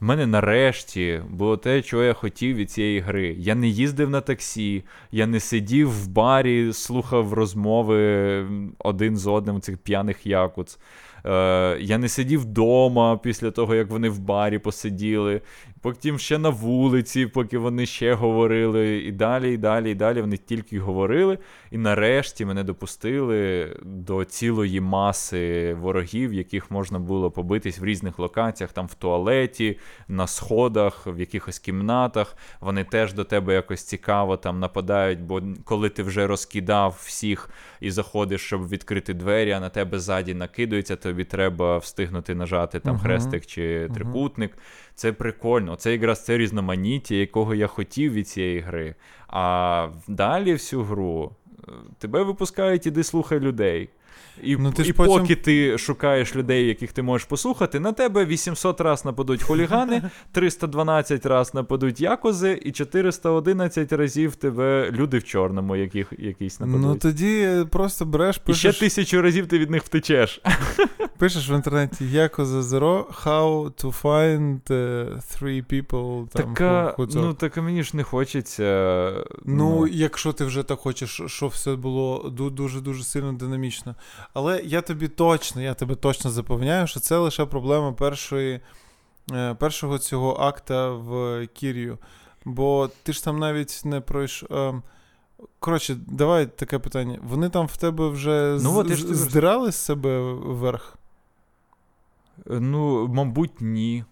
В мене нарешті було те, чого я хотів від цієї гри. Я не їздив на таксі, я не сидів в барі, слухав розмови один з одним цих п'яних якуц. Е, я не сидів вдома після того, як вони в барі посиділи. Потім ще на вулиці, поки вони ще говорили, і далі, і далі, і далі вони тільки говорили. І нарешті мене допустили до цілої маси ворогів, яких можна було побитись в різних локаціях, там в туалеті, на сходах, в якихось кімнатах. Вони теж до тебе якось цікаво там нападають, бо коли ти вже розкидав всіх і заходиш, щоб відкрити двері, а на тебе ззаді накидується, тобі треба встигнути нажати там uh-huh. хрестик чи трикутник. Uh-huh. Це прикольно. Це якраз це різноманіття, якого я хотів від цієї гри. А далі всю гру е, тебе випускають, іди слухай людей. І ну, ти і потім... поки ти шукаєш людей, яких ти можеш послухати, на тебе 800 раз нападуть хулігани, 312 раз нападуть якози, і 411 разів тебе люди в чорному, яких якісь нападуть. Ну тоді просто береш, пишеш... І ще тисячу разів ти від них втечеш. Пишеш в інтернеті Yakuza Zero, how to find uh, three people. Там, така, Ну, так мені ж не хочеться. Ну, ну, якщо ти вже так хочеш, щоб все було дуже-дуже сильно динамічно. Але я тобі точно, я тебе точно запевняю, що це лише проблема першої, е, першого цього акта в Кір'ю. Бо ти ж там навіть не пройшов. Е, коротше, давай таке питання. Вони там в тебе вже ну, от, з- здирали з себе вверх? Ну, мабуть, ні.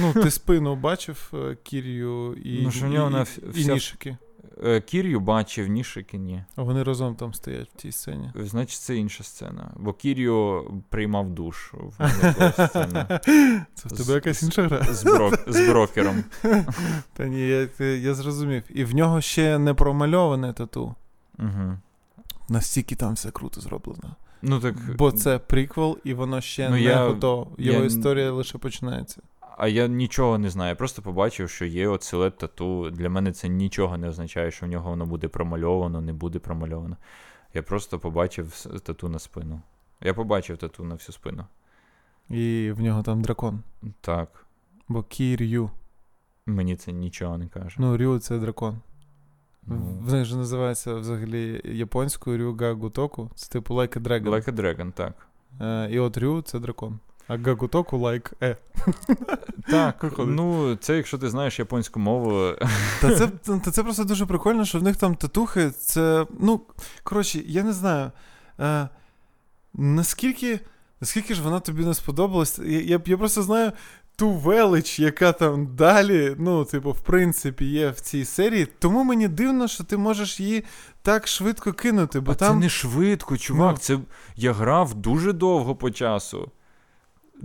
Ну, ти спину бачив е, Кір'ю і, ну, і, і, і нішики? Е, Кір'ю бачив, Нішики ні. А вони разом там стоять в тій сцені. Значить, це інша сцена. Бо Кір'ю приймав душ. Це в тебе якась інша гра? З, брок, з брокером. Та ні, я я зрозумів. І в нього ще не промальоване тату. Угу. Настільки там все круто зроблено. Ну, так... Бо це приквел, і воно ще ну, не я... готово. Його я... історія лише починається. А я нічого не знаю. Я просто побачив, що є от силует тату. Для мене це нічого не означає, що в нього воно буде промальовано, не буде промальовано. Я просто побачив тату на спину. Я побачив тату на всю спину. І в нього там дракон. Так. Бо Кір'ю. Мені це нічого не каже. Ну, Рю це дракон. Ну. Вони ж називається взагалі японською Рюга Гутоку. Це типу Like a Dragon. Like a Dragon, так. Е, І от Рю це дракон. А Гагутоку лайк е. Так, ну це якщо ти знаєш японську мову. Та це та це просто дуже прикольно, що в них там татухи. Це. Ну, коротше, я не знаю. Е, Наскільки наскільки ж вона тобі не сподобалась? Я, я, я просто знаю. Ту велич, яка там далі, ну, типу, в принципі, є в цій серії. Тому мені дивно, що ти можеш її так швидко кинути. бо а там... Це не швидко, чувак. Ну... Це я грав дуже довго по часу.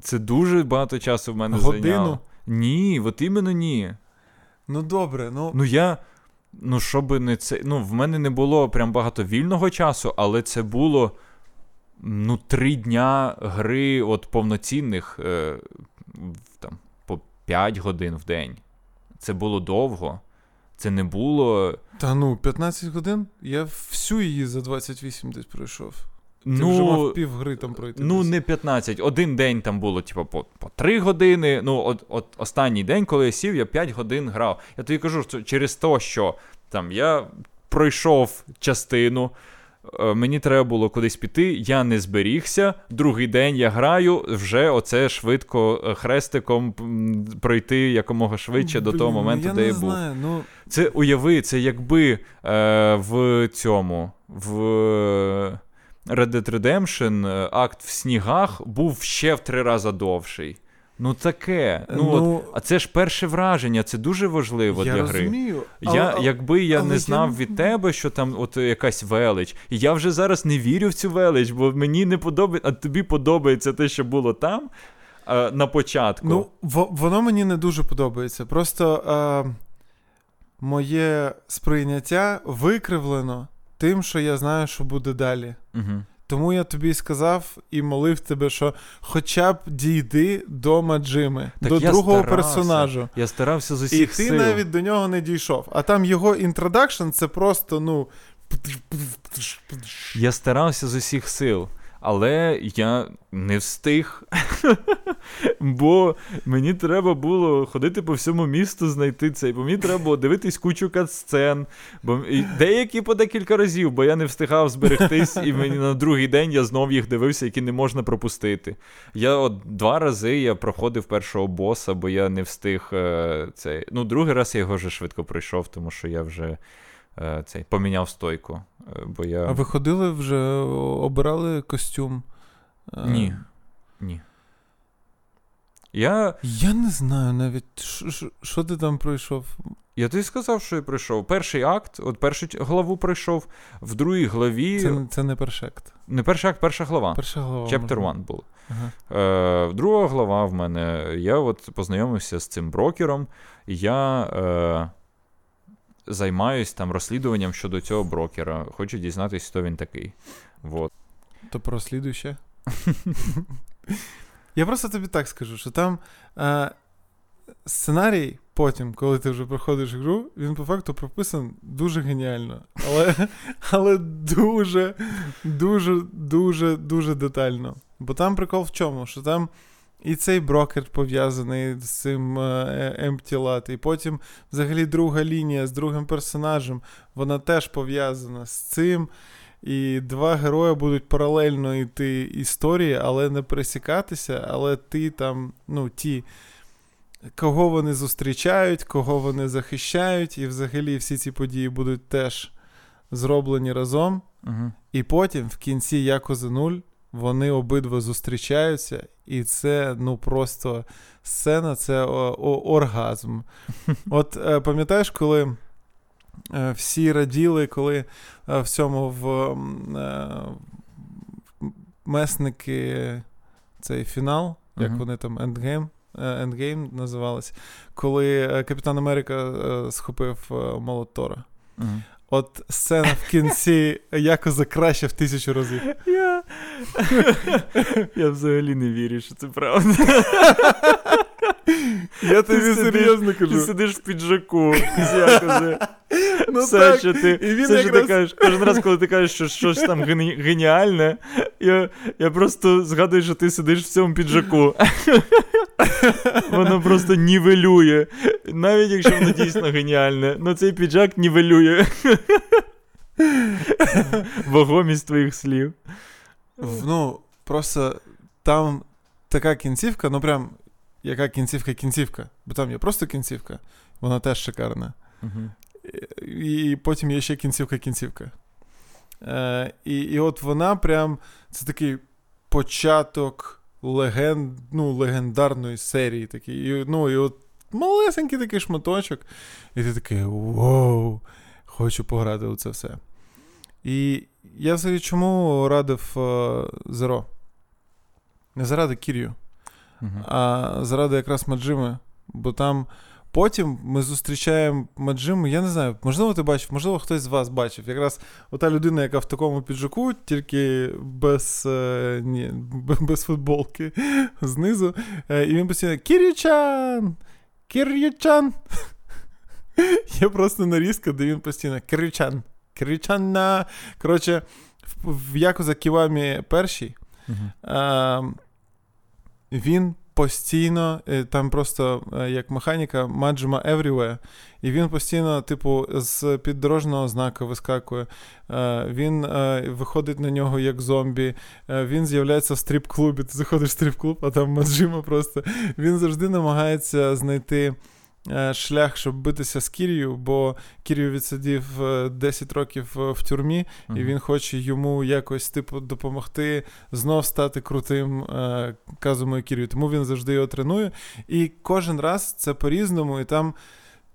Це дуже багато часу в мене Годину? зайняло. Ні, от іменно ні. Ну добре, ну. Ну я. Ну, щоб не це. Ну, в мене не було прям багато вільного часу, але це було ну, три дня гри от повноцінних е, там, по 5 годин в день. Це було довго. Це не було. Та ну, 15 годин? Я всю її за 28 десь пройшов. Ти ну, вже мав пів гри там пройти. Ну, десь. не 15. Один день там було, типу, по по 3 години. Ну, от, от останній день, коли я сів, я 5 годин грав. Я тобі кажу, що через те, що там я пройшов частину. Е, мені треба було кудись піти, я не зберігся. Другий день я граю, вже оце швидко е, хрестиком пройти якомога швидше Блін, до того моменту, я де не я знаю, був. Ну... Це уяви, це якби е, в цьому. в... Red Dead Redemption е, акт в снігах був ще в три рази довший. Ну таке. Ну, ну от, А це ж перше враження, це дуже важливо я для розумію, гри. Я, Якби я не знав я... від тебе, що там от якась велич, і я вже зараз не вірю в цю велич, бо мені не подобається, а тобі подобається те, що було там а, на початку. Ну, в- воно мені не дуже подобається. Просто а, моє сприйняття викривлено тим, що я знаю, що буде далі. Угу. Тому я тобі сказав і молив тебе, що хоча б дійди до Маджими, так до другого старався. персонажу. Я старався з усіх І ти сил. навіть до нього не дійшов. А там його introduction це просто, ну. Я старався з усіх сил. Але я не встиг. Бо мені треба було ходити по всьому місту, знайти цей, бо мені треба було дивитись кучу катсцен. Бо деякі по декілька разів, бо я не встигав зберегтись, і мені на другий день я знов їх дивився, які не можна пропустити. Я от два рази я проходив першого боса, бо я не встиг е, цей. Ну, другий раз я його вже швидко пройшов, тому що я вже. Е, цей, поміняв стойку. Е, бо я... А ви ходили вже, обирали костюм? Е, Ні. Ні. Я Я не знаю навіть, що ти там пройшов. Я тобі сказав, що я пройшов. Перший акт, от першу главу пройшов, в другій главі. Це це не перший акт. Не перший акт, перша глава. Перша глава. Chapter 1 був. Ага. Е, Друга глава в мене. Я от познайомився з цим брокером, я е, займаюсь там розслідуванням щодо цього брокера. Хочу дізнатися, хто він такий. Вот. То прослідуй ще. Я просто тобі так скажу, що там е, сценарій потім, коли ти вже проходиш гру, він по факту прописан дуже геніально. Але але дуже, дуже, дуже, дуже детально. Бо там прикол в чому? Що там і цей брокер пов'язаний з цим е, Empty Lot, і потім взагалі друга лінія з другим персонажем, вона теж пов'язана з цим. І два герої будуть паралельно йти історії, але не пересікатися, але ти там, ну, ті, кого вони зустрічають, кого вони захищають, і взагалі всі ці події будуть теж зроблені разом. Угу. І потім, в кінці Якози 0, вони обидва зустрічаються, і це ну просто сцена, це оргазм. От е, пам'ятаєш, коли. Е, всі раділи, коли е, в цьому в месники цей фінал, як uh-huh. вони там Endgame, Endgame називалось, коли Капітан Америка схопив молот Тора. Uh-huh. От сцена в кінці якось краще в тисячу разів. Я Я взагалі не вірю, що це правда. Я тобі серйозно кажу. Ти сидиш в піджаку. Ну, все, що ти кажеш, кожен раз, коли ти кажеш, що щось там геніальне, я просто згадую, що ти сидиш в цьому піджаку. Воно просто нівелює. Навіть якщо воно дійсно геніальне, але цей піджак нівелює. Вагомість твоїх слів. Ну, просто там така кінцівка, ну прям яка кінцівка-кінцівка. Бо там є просто кінцівка, вона теж шикарна. Uh-huh. І потім є ще кінцівка-кінцівка. Е, І і от вона прям це такий початок легенд, ну, легендарної серії. Такий. І, ну, і от малесенький такий шматочок. І ти такий вау, хочу пограти у це все. І я взагалі чому радив Зеро? Не заради Кір'ю, uh-huh. а заради якраз Маджими. Бо там потім ми зустрічаємо Маджиму. Я не знаю, можливо, ти бачив, можливо, хтось з вас бачив. Якраз ота людина, яка в такому піджаку, тільки без е, ні, без футболки знизу. Е, і він постійно Кір'ючан! Кір'ючан! Є просто нарізка, де він постійно Кір'ючан. Кір'ючан. Коротше, в Якуза Ківамі перший. Uh-huh. Він постійно, е, там просто е, як механіка Маджима Everywhere, і він постійно, типу, з піддорожного знака вискакує. Е, він виходить на нього як зомбі, він з'являється в стріп-клубі. Ти заходиш в стріп-клуб, а там Маджима просто. Він завжди намагається знайти. Е, шлях, щоб битися з Кір'ю, бо Кір'ю відсидів 10 е, років е, в тюрмі, uh-huh. і він хоче йому якось типу допомогти знов стати крутим Казумою Кір'ю. Тому він завжди його тренує. І кожен раз це по-різному, і там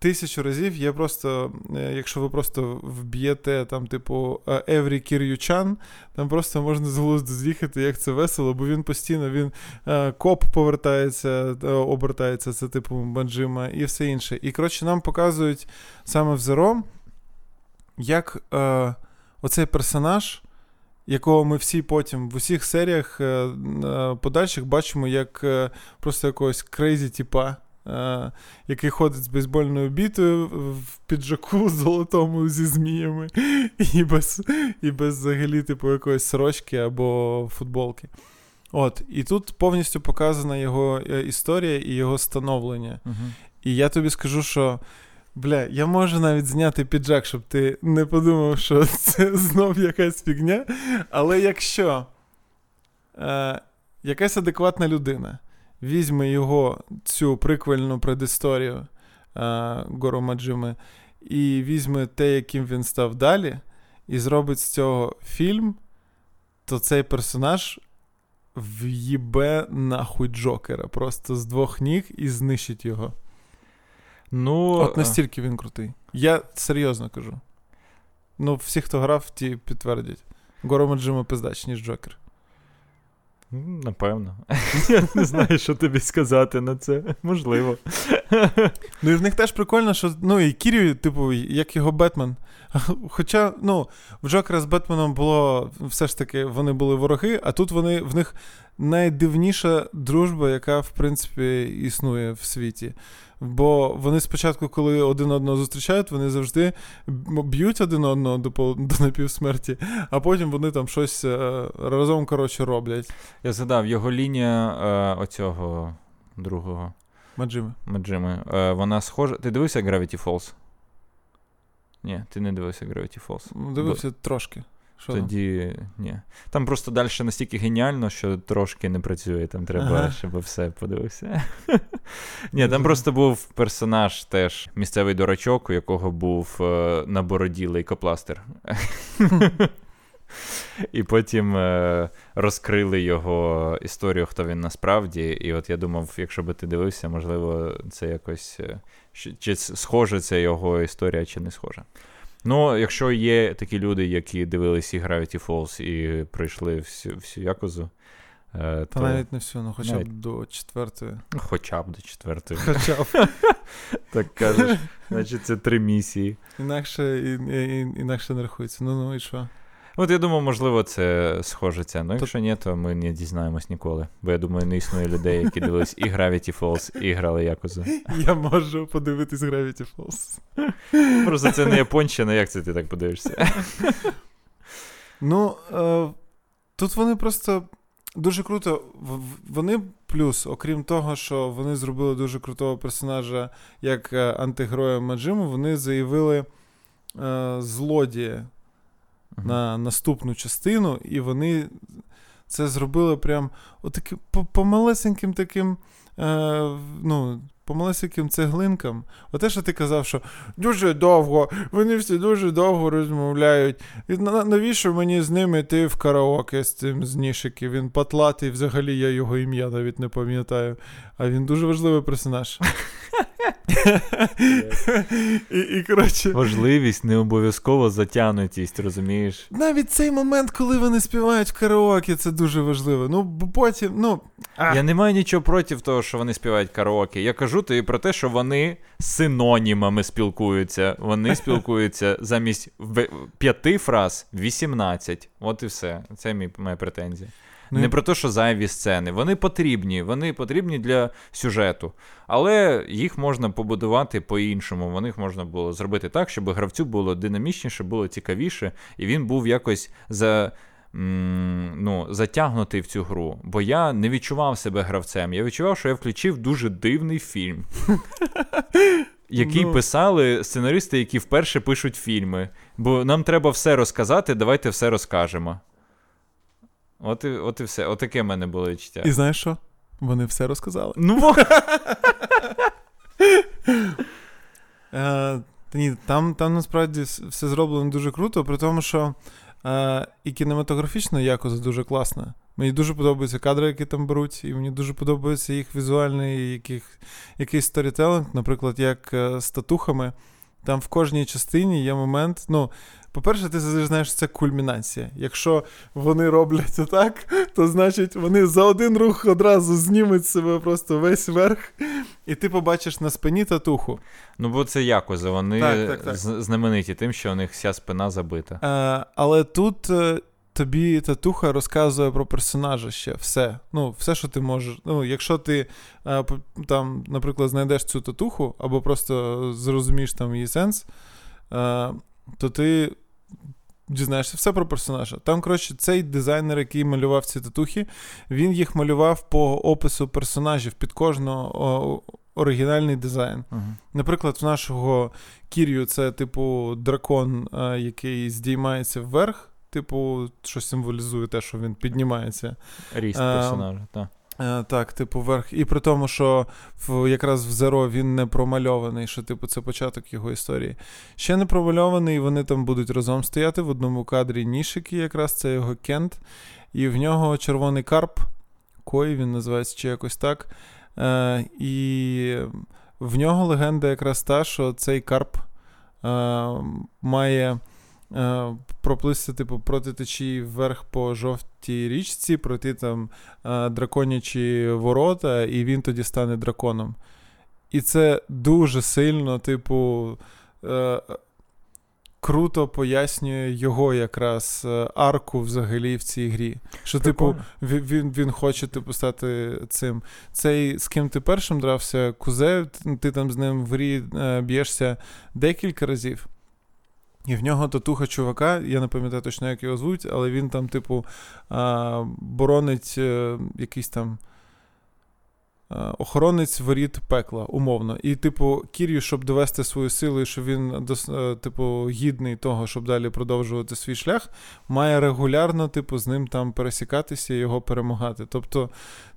тисячу разів я просто, е, якщо ви просто вб'єте там, типу, Еврі Кір'ючан, там просто можна з глузду з'їхати, як це весело, бо він постійно він е, коп повертається, е, обертається, це типу Банджима і все інше. І коротше, нам показують саме в Zero, як е, оцей персонаж. Якого ми всі потім в усіх серіях е, подальших бачимо як е, просто якогось крейзі типа, е, який ходить з бейсбольною бітою в піджаку золотому зі зміями, і без і без взагалі типу якоїсь сорочки або футболки. От, І тут повністю показана його е, історія і його становлення. Угу. І я тобі скажу, що. Бля, я можу навіть зняти піджак, щоб ти не подумав, що це знов якась фігня. Але якщо е, якась адекватна людина візьме його цю приквельну предісторію е, Гору Маджими і візьме те, яким він став далі, і зробить з цього фільм, то цей персонаж в'їбе нахуй Джокера просто з двох ніг і знищить його. Ну, От настільки він крутий. Я серйозно кажу. Ну, всі, хто грав, ті підтвердять. Горома Джима пиздач, ніж Джокер. Напевно. Я не знаю, що тобі сказати на це. Можливо. Ну і в них теж прикольно, що ну, і Кірію, типу, як його Бетмен. Хоча, ну, в Джокера з Бетменом було все ж таки, вони були вороги, а тут вони в них найдивніша дружба, яка, в принципі, існує в світі. Бо вони спочатку, коли один одного зустрічають, вони завжди б'ють один одного до до напівсмерті, а потім вони там щось е, разом коротше роблять. Я згадав, його лінія е, оцього другого Маджими. Маджими. Е, вона схожа. Ти дивився Gravity Falls? Ні, ти не дивився Gravity Falls. Дивився Бо... трошки. Що Тоді ні. Там просто далі настільки геніально, що трошки не працює. Там треба, ага. щоб все подивився. Ні, там просто був персонаж теж місцевий дурачок, у якого був е, на бороді лейкопластир. І потім е, розкрили його історію, хто він насправді. І от я думав, якщо би ти дивився, можливо, це якось. Е, чи схоже це його історія, чи не схожа. Ну, якщо є такі люди, які дивилися і Gravity Falls і пройшли всю всю якозу. Е, Та то... навіть не всю, ну хоча навіть... б до четвертої. Ну, хоча б до четвертої. Хоча б. Так кажеш, значить це три місії. Інакше і, і, інакше не рахується. Ну ну і що? От я думаю, можливо, це схоже це. Ну, якщо ні, то ми не дізнаємось ніколи. Бо я думаю, не існує людей, які дивились і Gravity Falls, і грали Якузу. Я можу подивитись Gravity Falls. Просто це не японщина, як це ти так подивишся? Ну, е, тут вони просто дуже круто. Вони плюс, окрім того, що вони зробили дуже крутого персонажа як е, антигероя Маджиму, вони заявили е, злодія. На наступну частину, і вони це зробили прям отаким по, по малесеньким таким. Е, ну, по малесеньким цеглинкам. Оте, що ти казав, що дуже довго, вони всі дуже довго розмовляють. І навіщо мені з ними йти в караоке з цим з Нішики? Він патлатий, взагалі я його ім'я навіть не пам'ятаю. А він дуже важливий персонаж. і, і, коротше... Важливість, не обов'язково затянутість, розумієш? Навіть цей момент, коли вони співають в караоке, це дуже важливо. Ну, потім, ну. А. Я не маю нічого проти того, що вони співають караоке. Я кажу тобі про те, що вони синонімами спілкуються. Вони спілкуються замість п'яти фраз 18. От і все. Це мій, моя претензія. Не про те, що зайві сцени. Вони потрібні, вони потрібні для сюжету. Але їх можна побудувати по-іншому. Вони можна було зробити так, щоб гравцю було динамічніше, було цікавіше, і він був якось за. Ну, затягнутий в цю гру, бо я не відчував себе гравцем. Я відчував, що я включив дуже дивний фільм, який ну... писали сценаристи, які вперше пишуть фільми. Бо нам треба все розказати, давайте все розкажемо. От і от і все. Отаке в мене було відчуття. І знаєш що? Вони все розказали. Ну. е, ні, Там там насправді все зроблено дуже круто, при тому, що е, і кінематографічно якось дуже класна. Мені дуже подобаються кадри, які там беруть, і мені дуже подобається їх візуальний яких, якийсь сторітелинг, наприклад, як е, з татухами. Там в кожній частині є момент. ну, по-перше, ти завжди знаєш, що це кульмінація. Якщо вони роблять отак, то значить вони за один рух одразу знімуть себе просто весь верх, і ти побачиш на спині татуху. Ну, бо це якось, вони так, так, так. знамениті тим, що у них вся спина забита. А, е, але тут. Е, тобі татуха розказує про персонажа ще все. Ну, все, що ти можеш. Ну, Якщо ти е, там, наприклад, знайдеш цю татуху, або просто зрозумієш там її сенс, то ти. Дізнаєшся все про персонажа. Там, коротше, цей дизайнер, який малював ці татухи, він їх малював по опису персонажів під кожного оригінальний дизайн. Uh-huh. Наприклад, в нашого Кір'ю це, типу, дракон, який здіймається вверх, типу, що символізує те, що він піднімається. Ріст персонажа, так. Так, типу, вверх. І при тому, що в, якраз в Зеро він не промальований, що, типу, це початок його історії. Ще не промальований, і вони там будуть разом стояти в одному кадрі Нішики, якраз це його Кент. І в нього червоний карп, Кой він називається чи якось так. Е, І в нього легенда якраз та, що цей карп е, має е, проплисти, типу, проти течії вверх по жовтій річці, пройти там е, драконячі ворота, і він тоді стане драконом. І це дуже сильно, типу, е, круто пояснює його якраз е, арку взагалі в цій грі. Що, типу, він він, він хоче типу, стати цим. Цей, з ким ти першим дрався, кузе, ти там з ним в грі е, б'єшся декілька разів. І в нього татуха чувака, я не пам'ятаю точно, як його звуть, але він там, типу, боронить а, якийсь там охоронець воріт пекла, умовно. І, типу, Кір'ю, щоб довести свою силу, і щоб він, типу, гідний того, щоб далі продовжувати свій шлях, має регулярно, типу, з ним там пересікатися і його перемагати. Тобто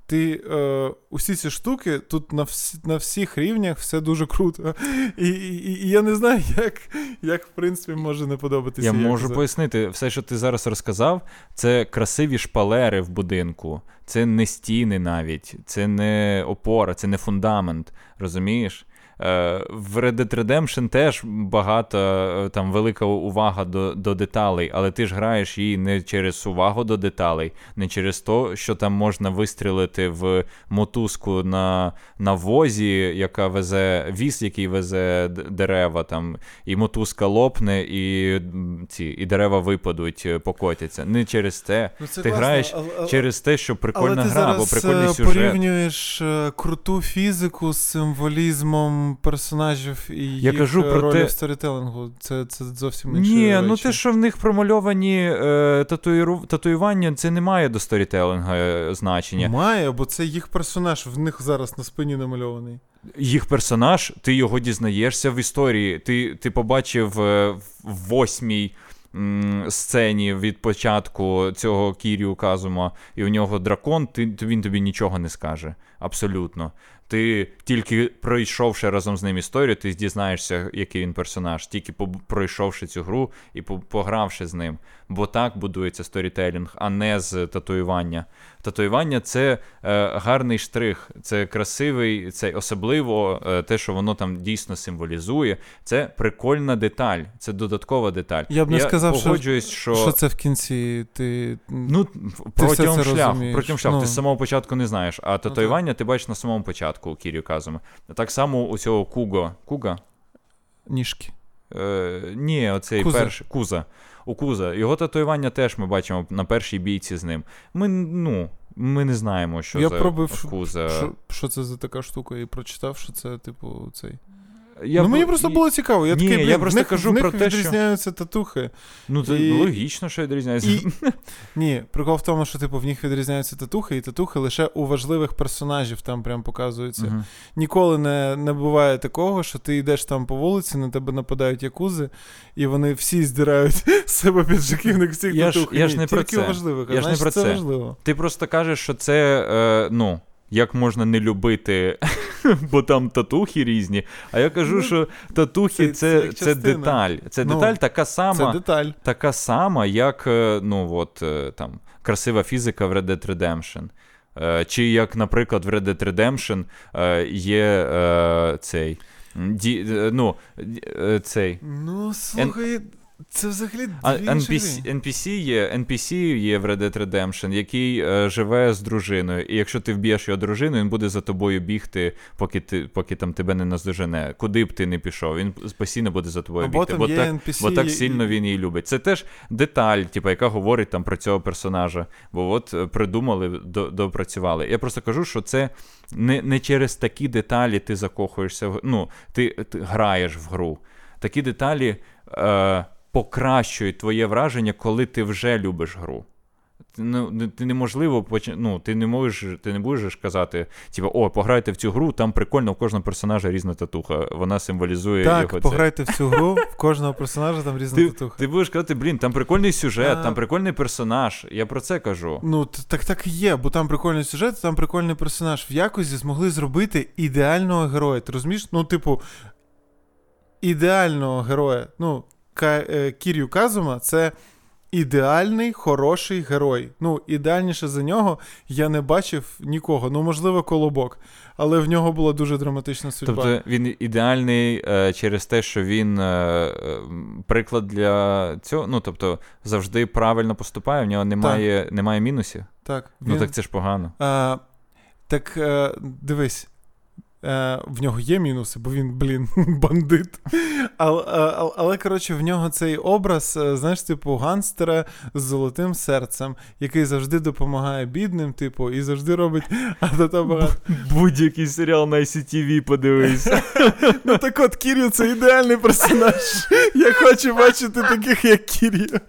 ти е, усі ці штуки тут на всі, на всіх рівнях все дуже круто. І і, і я не знаю, як, як в принципі, може не подобатися. Я можу це. пояснити, все, що ти зараз розказав, це красиві шпалери в будинку, це не стіни навіть, це не опора, це не фундамент. Розумієш? Е, в Red Dead Redemption теж багато е, там велика увага до до деталей, але ти ж граєш її не через увагу до деталей, не через те, що там можна вистрілити в мотузку на на возі, яка везе віз, який везе дерева, там, і мотузка лопне, і ці, і дерева випадуть, е, покотяться. Не через те. Ну, це ти класно, граєш але, через те, що прикольна але гра, або прикольний сюжет. Ти порівнюєш круту фізику з символізмом персонажів і їх кажу про ролі те... в сторітелингу. Це це зовсім інше. Ні, речі. ну те, що в них промальовані е, татуїру... татуювання, це не має до сторітелинга е, значення. Має, бо це їх персонаж, в них зараз на спині намальований. Їх персонаж, ти його дізнаєшся в історії. Ти ти побачив е, в восьмій сцені від початку цього Кірію Казума, і у нього дракон, ти, він тобі нічого не скаже. Абсолютно. Ти тільки пройшовши разом з ним історію, ти дізнаєшся, який він персонаж, тільки пройшовши цю гру і погравши з ним. Бо так будується сторітелінг, а не з татуювання. Татуювання це е, гарний штрих, це красивий, це особливо е, те, що воно там дійсно символізує. Це прикольна деталь, це додаткова деталь. Я б не Я сказав, що, що що це в кінці. Ти ну протягом шляху, протягом шляху. Ну. Ти з самого початку не знаєш, а татуювання ну, ти бачиш на самому початку у Кірію Казуми. Так само у цього Куго. Куга? Ніжки. Е, Ні, оцей перший Куза у Куза. Його татуювання теж ми бачимо на першій бійці з ним. Ми ну, ми не знаємо, що Я за пробив, Куза. Що, що це за така штука, і прочитав, що це, типу, цей. Я ну, Мені просто було цікаво. Я Ні, такий, блін, я просто в них, кажу в них про те, відрізняються що... татухи. Ну, це і... логічно, що відрізняються. І... Ні, прикол в тому, що типу, в них відрізняються татухи, і татухи лише у важливих персонажів там прям показуються. Uh-huh. Ніколи не не буває такого, що ти йдеш там по вулиці, на тебе нападають якузи, і вони всі здирають з себе піджаки в всіх я татух. Я ж не про це. важливих, я а, ж не про це це важливо. Ти просто кажеш, що це, е, ну як можна не любити, бо там татухи різні. А я кажу, ну, що татухи це це, це деталь. Це ну, деталь така сама, це деталь. така сама, як е, ну, от, е, там, красива фізика в Red Dead Redemption. Е, чи як, наприклад, в Red Dead Redemption є цей. Ді, ну, цей. Ну, слухай. Це взагалі дві NPC. NPC є NPC є в Red Dead Redemption, який е, живе з дружиною. І якщо ти вб'єш його дружину, він буде за тобою бігти, поки ти поки там тебе не наздожене. Куди б ти не пішов, він постійно буде за тобою Або бігти. Бо так, NPC, бо так і- сильно він її любить. Це теж деталь, типу, яка говорить там про цього персонажа. Бо от е, придумали, до, допрацювали. Я просто кажу, що це не, не через такі деталі ти закохуєшся в ну, ти, ти граєш в гру. Такі деталі е, покращують твоє враження, коли ти вже любиш гру. Ти, ну, не- ти неможливо поч- ну, ти не можеш, ти не будеш казати, типу, о, пограйте в цю гру, там прикольно, у кожного персонажа різна татуха. Вона символізує Так, його це. пограйте в цю гру, в кожного персонажа там різна Ти, татуха. ти будеш казати, блін, там прикольний сюжет, А. там прикольний персонаж. Я про це кажу. Ну, так так і є, бо там прикольний сюжет, там прикольний персонаж. В якості змогли зробити ідеального героя. Ти розумієш? Ну, типу, ідеального героя. Ну, Кір'ю Казума це ідеальний хороший герой. Ну, ідеальніше за нього я не бачив нікого. Ну, можливо, колобок. Але в нього була дуже драматична судьба. Тобто він ідеальний е, через те, що він е, е, приклад для цього. Ну, тобто, завжди правильно поступає, в нього немає, немає мінусів. так, Ну так це ж погано. А, так е, дивись. Е, в нього є мінуси, бо він, блін, бандит. Але, але, але коротше, в нього цей образ, е, знаєш, типу, ганстера з золотим серцем, який завжди допомагає бідним, типу, і завжди робить. А до Будь-який серіал на ICTV подивись. Ну так от Кір'ю це ідеальний персонаж. Я хочу бачити таких, як Кір'ю.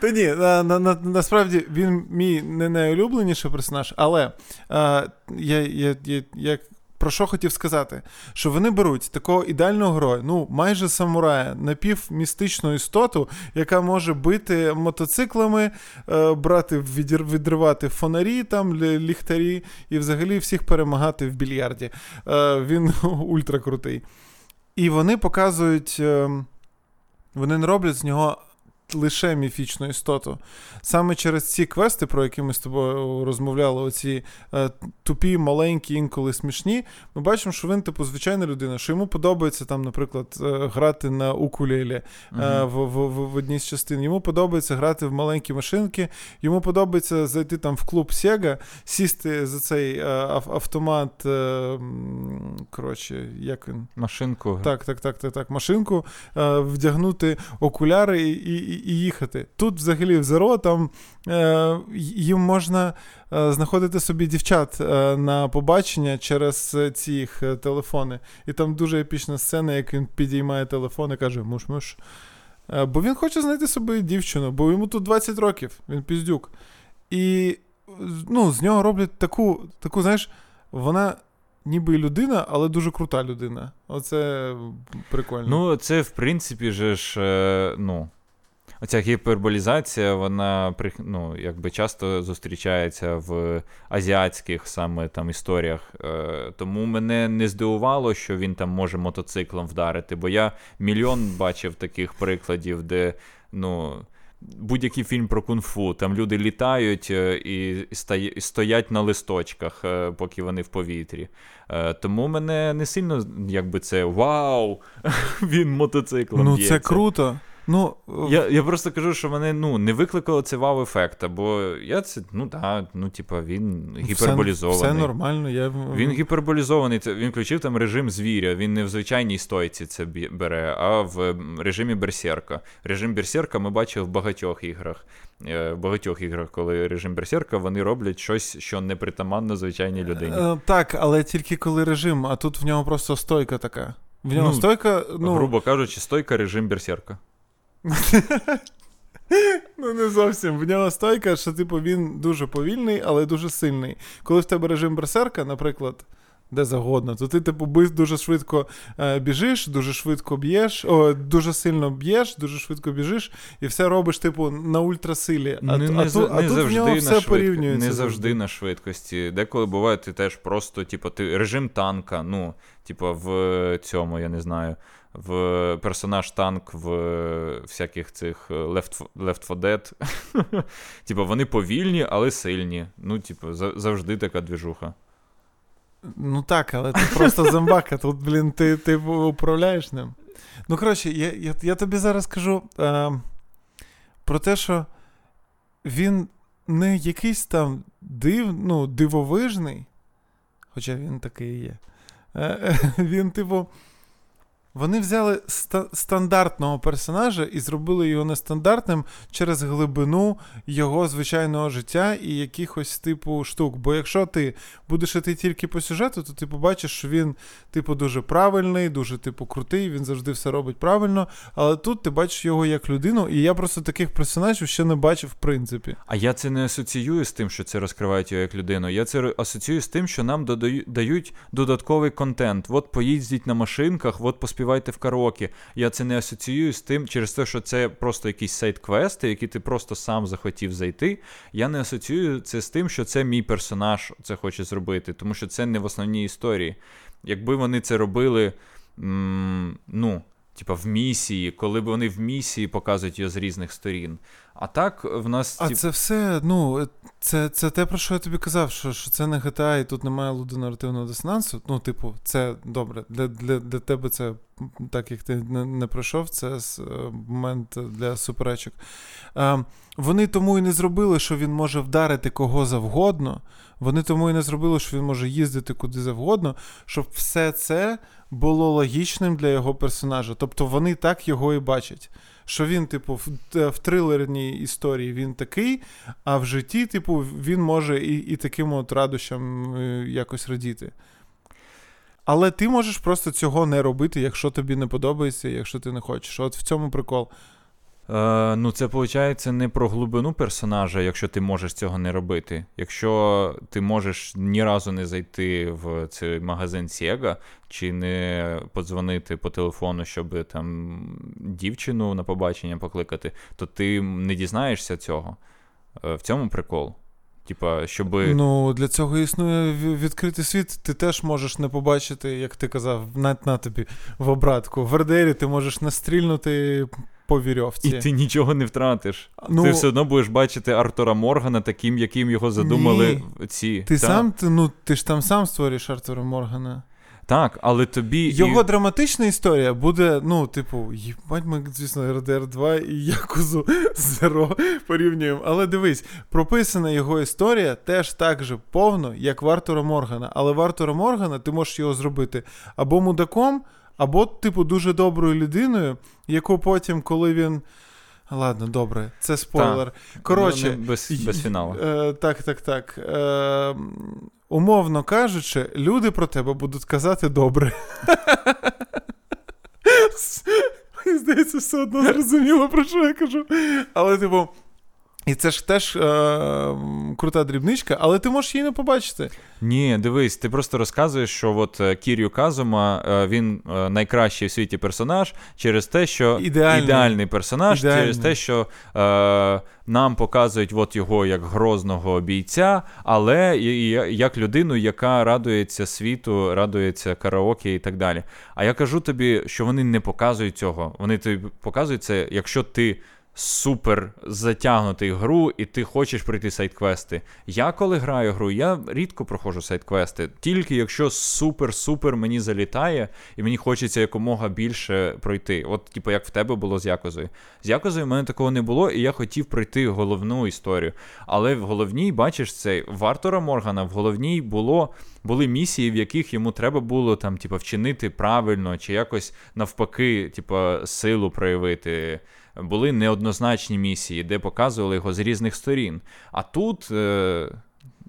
Та ні, на, на, на, насправді він мій не найулюбленіший персонаж, але а, я, я, я, я про що хотів сказати? Що вони беруть такого ідеального героя, ну майже самурая, напівмістичну істоту, яка може бити мотоциклами, е, брати, відривати фонарі, там, ліхтарі і взагалі всіх перемагати в більярді. Е, він ультракрутий. І вони показують. е, Вони не роблять з нього лише міфічну істоту. Саме через ці квести, про які ми з тобою розмовляли, оці е, тупі, маленькі, інколи смішні, ми бачимо, що він, типу, звичайна людина, що йому подобається там, наприклад, е, грати на укулелі е, в, в, в, в одній з частин. Йому подобається грати в маленькі машинки, йому подобається зайти там в клуб Sega, сісти за цей е, автомат. Е, коротше, як він? Машинку. Так, так, так, так, так. Машинку, е, вдягнути окуляри і, і, і їхати. Тут взагалі в Zero там е, їм можна е, знаходити собі дівчат е, на побачення через ці їх е, телефони. І там дуже епічна сцена, як він підіймає телефон і каже: муш-муш. Е, бо він хоче знайти собі дівчину, бо йому тут 20 років, він піздюк. І ну, з нього роблять таку, таку, знаєш, вона ніби людина, але дуже крута людина. Оце прикольно. Ну, це, в принципі, же ж, ну. Оця гіперболізація, вона ну, якби часто зустрічається в азіатських саме там історіях. Е, тому мене не здивувало, що він там може мотоциклом вдарити, бо я мільйон бачив таких прикладів, де ну, будь-який фільм про кунг-фу, там люди літають е, і, стоять на листочках, е, поки вони в повітрі. Тому мене не сильно якби це вау! Він мотоциклом. ну б'ється. це круто. Ну, Я, я просто кажу, що мене ну, не викликало це вау-ефекта, бо я це, ну так, ну, типа, він гіперболізований. Все, все нормально. Я... Він гіперболізований. Це він включив там режим звіря. Він не в звичайній стойці це бере, а в режимі берсерка. Режим берсерка ми бачили в багатьох іграх. Е, В багатьох іграх, коли режим берсерка, вони роблять щось, що не притаманно звичайній людині. Е, так, але тільки коли режим, а тут в нього просто стойка така. В нього Ну, стойка, ну, Грубо кажучи, стойка режим берсерка. ну не зовсім. В нього стойка, що типу він дуже повільний, але дуже сильний. Коли в тебе режим берсерка, наприклад. Де загодно, то ти, типу, дуже швидко е, біжиш, дуже швидко б'єш, о, дуже сильно б'єш, дуже швидко біжиш, і все робиш, типу, на ультрасилі. А, не, не, а, за- ту- а не тут завжди в нього на все швидко- порівнюється. Не завжди на швидкості. Деколи буває, ти теж просто, типу, ти режим танка. Ну, типу, в цьому, я не знаю, в персонаж танк в всяких цих Left, Left 4 Dead. Типу, вони повільні, але сильні. Ну, типу, за- завжди така двіжуха. Ну так, але ти просто зомбака, тут, блін, ти, ти управляєш ним. Ну, коротше, я я, я тобі зараз кажу е, про те, що він не якийсь там див, ну, дивовижний, хоча він такий є. Е, Він, типу, вони взяли ста- стандартного персонажа і зробили його нестандартним через глибину його звичайного життя і якихось типу штук. Бо якщо ти будеш іти тільки по сюжету, то ти побачиш, що він, типу, дуже правильний, дуже, типу, крутий, він завжди все робить правильно. Але тут ти бачиш його як людину, і я просто таких персонажів ще не бачив, в принципі. А я це не асоціюю з тим, що це розкривають його як людину. Я це асоціюю з тим, що нам додаю, дають додатковий контент. От поїздіть на машинках, от поспівайте в караоке. Я це не асоціюю з тим, через те, що це просто якісь сайт-квести, які ти просто сам захотів зайти. Я не асоціюю це з тим, що це мій персонаж це хоче зробити, тому що це не в основній історії. Якби вони це робили, м- ну. Типа в місії, коли б вони в місії показують його з різних сторін. А так в нас. А тип... це все, ну, це це те, про що я тобі казав, що що це не GTA, і тут немає лудонарративного дисонансу. Ну, типу, це добре. Для для, для тебе це, так як ти не, не пройшов, це момент для суперечок. А, Вони тому і не зробили, що він може вдарити кого завгодно. Вони тому і не зробили, що він може їздити куди завгодно, щоб все це було логічним для його персонажа. Тобто вони так його і бачать. Що він, типу, в, в трилерній історії він такий, а в житті, типу, він може і і таким от радощам е, якось радіти. Але ти можеш просто цього не робити, якщо тобі не подобається, якщо ти не хочеш. От в цьому прикол. Е, Ну, це виходить не про глибину персонажа, якщо ти можеш цього не робити. Якщо ти можеш ні разу не зайти в цей магазин Sega, чи не подзвонити по телефону, щоб там дівчину на побачення покликати, то ти не дізнаєшся цього. Е, в цьому прикол. Типа, щоби... Ну, для цього існує відкритий світ. Ти теж можеш не побачити, як ти казав, на, на тобі в обратку. В РДРі ти можеш не стрільнути по вірьовці. І ти нічого не втратиш. Ну, ти все одно будеш бачити Артура Моргана таким, яким його задумали ні. ці. Ти та? сам ти, ну, ти ж там сам створюєш Артура Моргана. Так, але тобі. Його і... драматична історія буде, ну, типу, їбать, ми, звісно, РДР 2 і Якузу Зеро порівнюємо. Але дивись, прописана його історія теж так же повно, як в Артура Моргана. Але в Артура Моргана ти можеш його зробити або мудаком, або, типу, дуже доброю людиною, яку потім, коли він. Ладно, добре, це спойлер. Та. Коротше, ну, без без фіналу. Е, Так, так, так. Е, Умовно кажучи, люди про тебе будуть казати добре. Мені здається, все одно зрозуміло, про що я кажу. Але, типу, і це ж теж е- крута дрібничка, але ти можеш її не побачити. Ні, дивись, ти просто розказуєш, що от е, Кірю Казума е, він е, найкращий в світі персонаж через те, що ідеальний, ідеальний персонаж, ідеальний. через те, що е, нам показують от його як грозного бійця, але як людину, яка радується світу, радується караоке і так далі. А я кажу тобі, що вони не показують цього. Вони тобі показують це, якщо ти супер затягнутий гру, і ти хочеш пройти сайт-квести. Я коли граю гру, я рідко проходжу сайт-квести, тільки якщо супер-супер мені залітає, і мені хочеться якомога більше пройти. От, типу, як в тебе було з Якозою. З Якозою в мене такого не було, і я хотів пройти головну історію. Але в головній, бачиш, це в Артура Моргана в головній було. Були місії, в яких йому треба було там, типу, вчинити правильно, чи якось навпаки, типу, силу проявити були неоднозначні місії, де показували його з різних сторін. А тут. Е-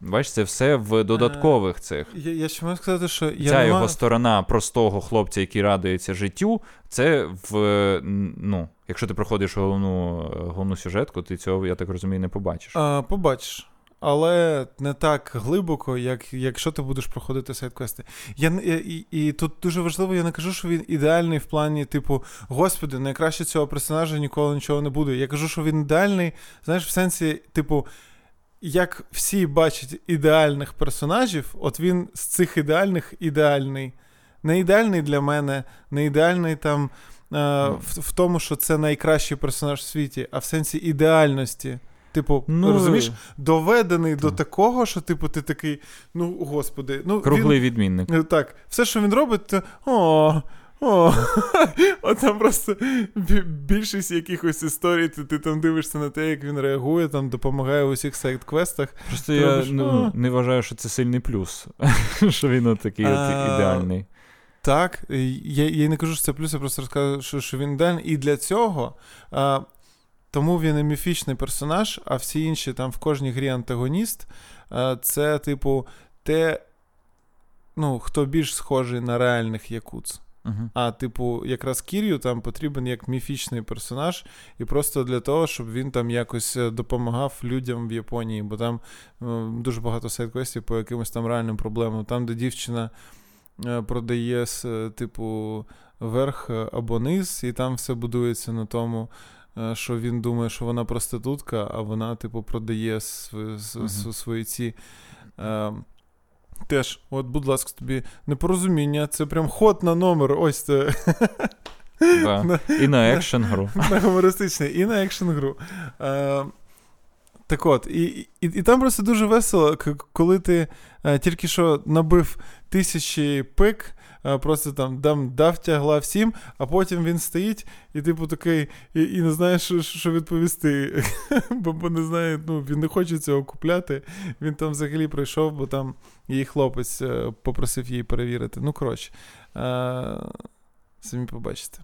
Бачиш, це все в додаткових цих. Я я ще можу сказати, що я ця його його сторона простого хлопця, який радується життю, це в. ну, Якщо ти проходиш головну головну сюжетку, ти цього, я так розумію, не побачиш. А, Побачиш але не так глибоко, як якщо ти будеш проходити сайт-квести. Я, І і тут дуже важливо, я не кажу, що він ідеальний в плані, типу, господи, найкраще цього персонажа ніколи нічого не буде. Я кажу, що він ідеальний, знаєш, в сенсі, типу, як всі бачать ідеальних персонажів, от він з цих ідеальних ідеальний. Не ідеальний для мене, не ідеальний там. В, в тому, що це найкращий персонаж в світі, а в сенсі ідеальності. Типу, ну, розумієш, доведений так. до такого, що, типу, ти такий, ну, господи, ну. Круглий він, відмінник. Е, так, все, що він робить, то о, О, там просто більшість якихось історій, ти, ти там дивишся на те, як він реагує, там допомагає у всіх сайт-квестах. Просто я робиш, ну, не вважаю, що це сильний плюс, що він от такий от ідеальний. Так, я я не кажу, що це плюс, я просто розказую, що, що він ідеальний. І для цього. А, тому він і міфічний персонаж, а всі інші там в кожній грі антагоніст. Це, типу, те, ну, хто більш схожий на реальних якуц. Uh-huh. А, типу, якраз Кір'ю там потрібен як міфічний персонаж, і просто для того, щоб він там якось е, допомагав людям в Японії, бо там е, дуже багато сайт-квестів по якимось там реальним проблемам. Там, де дівчина е, продає, е, типу, верх е, або низ, і там все будується на тому. Е, що він думає, що вона проститутка, а вона, типу, продає свої, uh-huh. свої ці Теж, от, будь ласка, тобі непорозуміння, це прям ход на номер. Ось це. Да. І на екшен гру. На гумористичний, і на екшен гру. Е, так от, і, і і, там просто дуже весело, коли ти е, тільки що набив тисячі пик, просто там дам, дав тягла всім, а потім він стоїть і, типу, такий, і і не знає, що що відповісти. Бо бо не знає, ну, він не хоче цього купляти. Він там взагалі прийшов, бо там її хлопець е, попросив її перевірити. Ну, коротше, самі побачите.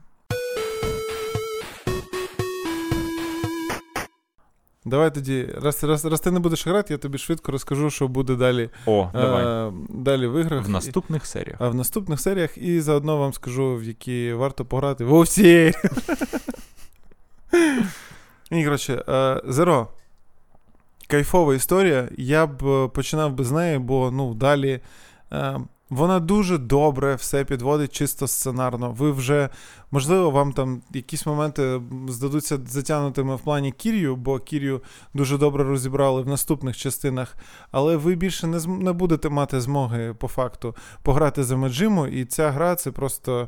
Давай тоді, раз раз, раз ти не будеш грати, я тобі швидко розкажу, що буде далі О, давай. Е, далі в іграх. В наступних серіях. А в наступних серіях, і заодно вам скажу, в які варто пограти в усі. І, коротше, Зеро. Кайфова історія. Я б е, починав би з неї, бо ну, далі. Вона дуже добре все підводить чисто сценарно. Ви вже, можливо, вам там якісь моменти здадуться затягнутими в плані Кір'ю, бо Кір'ю дуже добре розібрали в наступних частинах, але ви більше не не будете мати змоги по факту пограти за Меджиму, і ця гра це просто.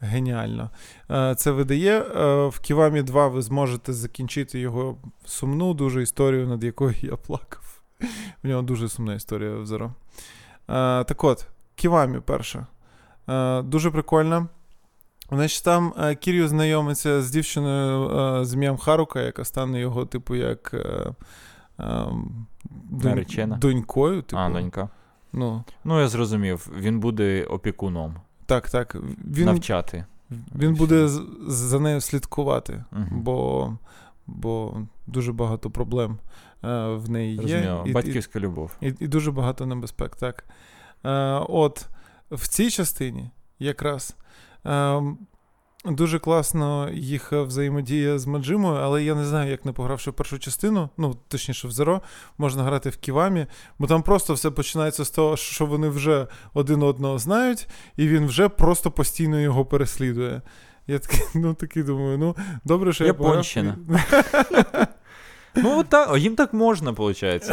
Геніально. Е, це видає. Е, в Ківамі 2 ви зможете закінчити його сумну дуже історію, над якою я плакав. В нього дуже сумна історія в Зеро. Е, так от, Ківамі перша. Е, дуже прикольна. Значить, там е, Кір'ю знайомиться з дівчиною з ім'ям Харука, яка стане його, типу, як донь... донькою. Типу. А, донька. Ну, ну, я зрозумів, він буде опікуном. Так, так. Він, Навчати. Він буде за нею слідкувати, uh бо бо дуже багато проблем е, в неї є. Розуміло. І, Батьківська і, любов. І і, дуже багато небезпек. так. Е, От в цій частині якраз. Е, Дуже класно їх взаємодія з Маджимою, але я не знаю, як не погравши першу частину, ну, точніше, в Зеро, можна грати в Ківамі, бо там просто все починається з того, що вони вже один одного знають, і він вже просто постійно його переслідує. Я такий, ну такий думаю, ну добре, що Японщина. я пограв. Ну, так, їм так можна, виходить.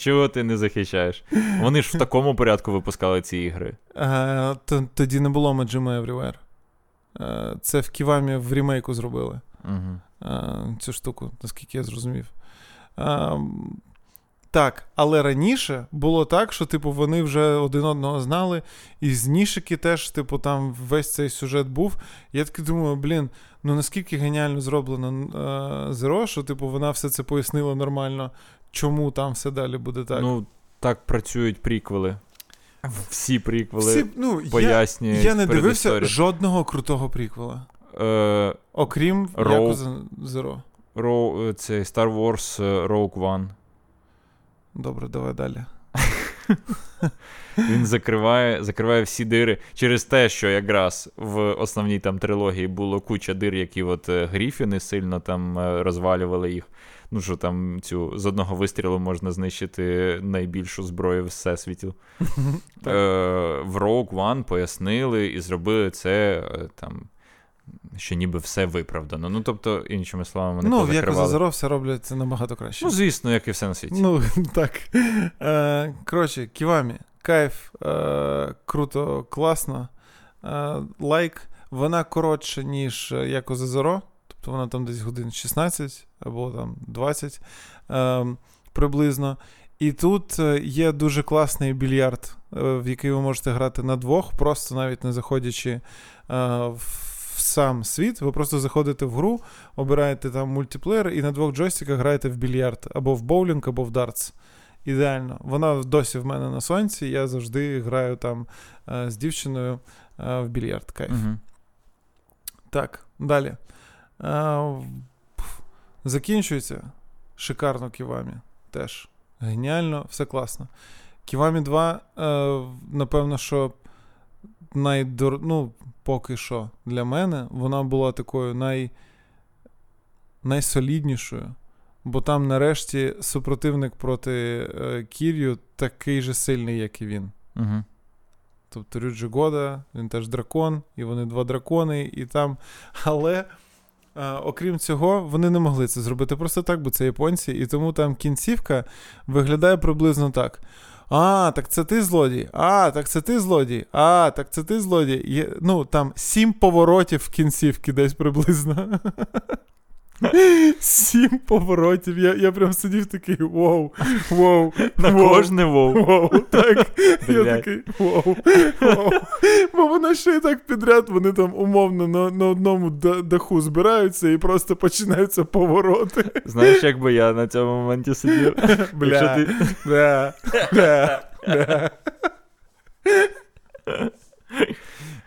Чого ти не захищаєш? Вони ж в такому порядку випускали ці ігри. А, Тоді не було Majima Everywhere. Це в Ківамі в ремейку зробили. Угу. Цю штуку, наскільки я зрозумів. Так, але раніше було так, що, типу, вони вже один одного знали, і з Нішики теж, типу, там весь цей сюжет був. Я таки думаю, блін, ну наскільки геніально зроблено е, Зеро, що, типу, вона все це пояснила нормально, чому там все далі буде так. Ну, так працюють приквели. Всі приквели Всі, ну, пояснюють. Я, я не дивився історії. жодного крутого приквела. Е, Окрім Yakuza Zero. Роу, це Star Wars е, Rogue One. Добре, давай далі. Він закриває закриває всі дири через те, що якраз в основній там трилогії було куча дир, які от е, Гріфіни сильно там е, розвалювали їх. Ну що там цю з одного вистрілу можна знищити найбільшу зброю в всесвіті. е, В Rogue One пояснили і зробили це там що ніби все виправдано. Ну, тобто, іншими словами, вони Ну, як Зазоро все роблять це набагато краще. Ну, звісно, як і все на світі. Ну, так. Е, Коротше, Ківамі, кайф, е, круто, класно. Е, лайк. Вона коротша, ніж як у Зазоро. Тобто вона там десь годин 16 або там 20 е, приблизно. І тут е, є дуже класний більярд в який ви можете грати на двох, просто навіть не заходячи е, в сам світ. Ви просто заходите в гру, обираєте там мультиплеєр і на двох джойстиках граєте в більярд або в боулінг, або в дартс. Ідеально. Вона досі в мене на сонці, я завжди граю там е, з дівчиною е, в більярд. Кайф. Угу. Так, далі. Е, закінчується. Шикарно Ківамі. Теж. Геніально, все класно. Ківамі 2, е, напевно, що найдор... ну, поки що для мене вона була такою най... найсоліднішою. Бо там, нарешті, супротивник проти е, Кір'ю такий же сильний, як і він. Угу. Тобто Рюджі Года, він теж дракон, і вони два дракони, і там. Але. Е, окрім цього, вони не могли це зробити просто так, бо це японці, і тому там кінцівка виглядає приблизно так. А, так це ти злодій. А, так це ти злодій. А, так це ти злодій. Є, Ну, там сім поворотів в кінцівки десь приблизно. Сім поворотів. Я я прям сидів такий воу, воу. На воу, кожне воу. Воу, так. Я такий воу, воу. Бо вони ще і так підряд, вони там умовно на, на одному даху збираються і просто починаються повороти. Знаєш, як би я на цьому моменті сидів? Бля, ти... бля, бля, бля.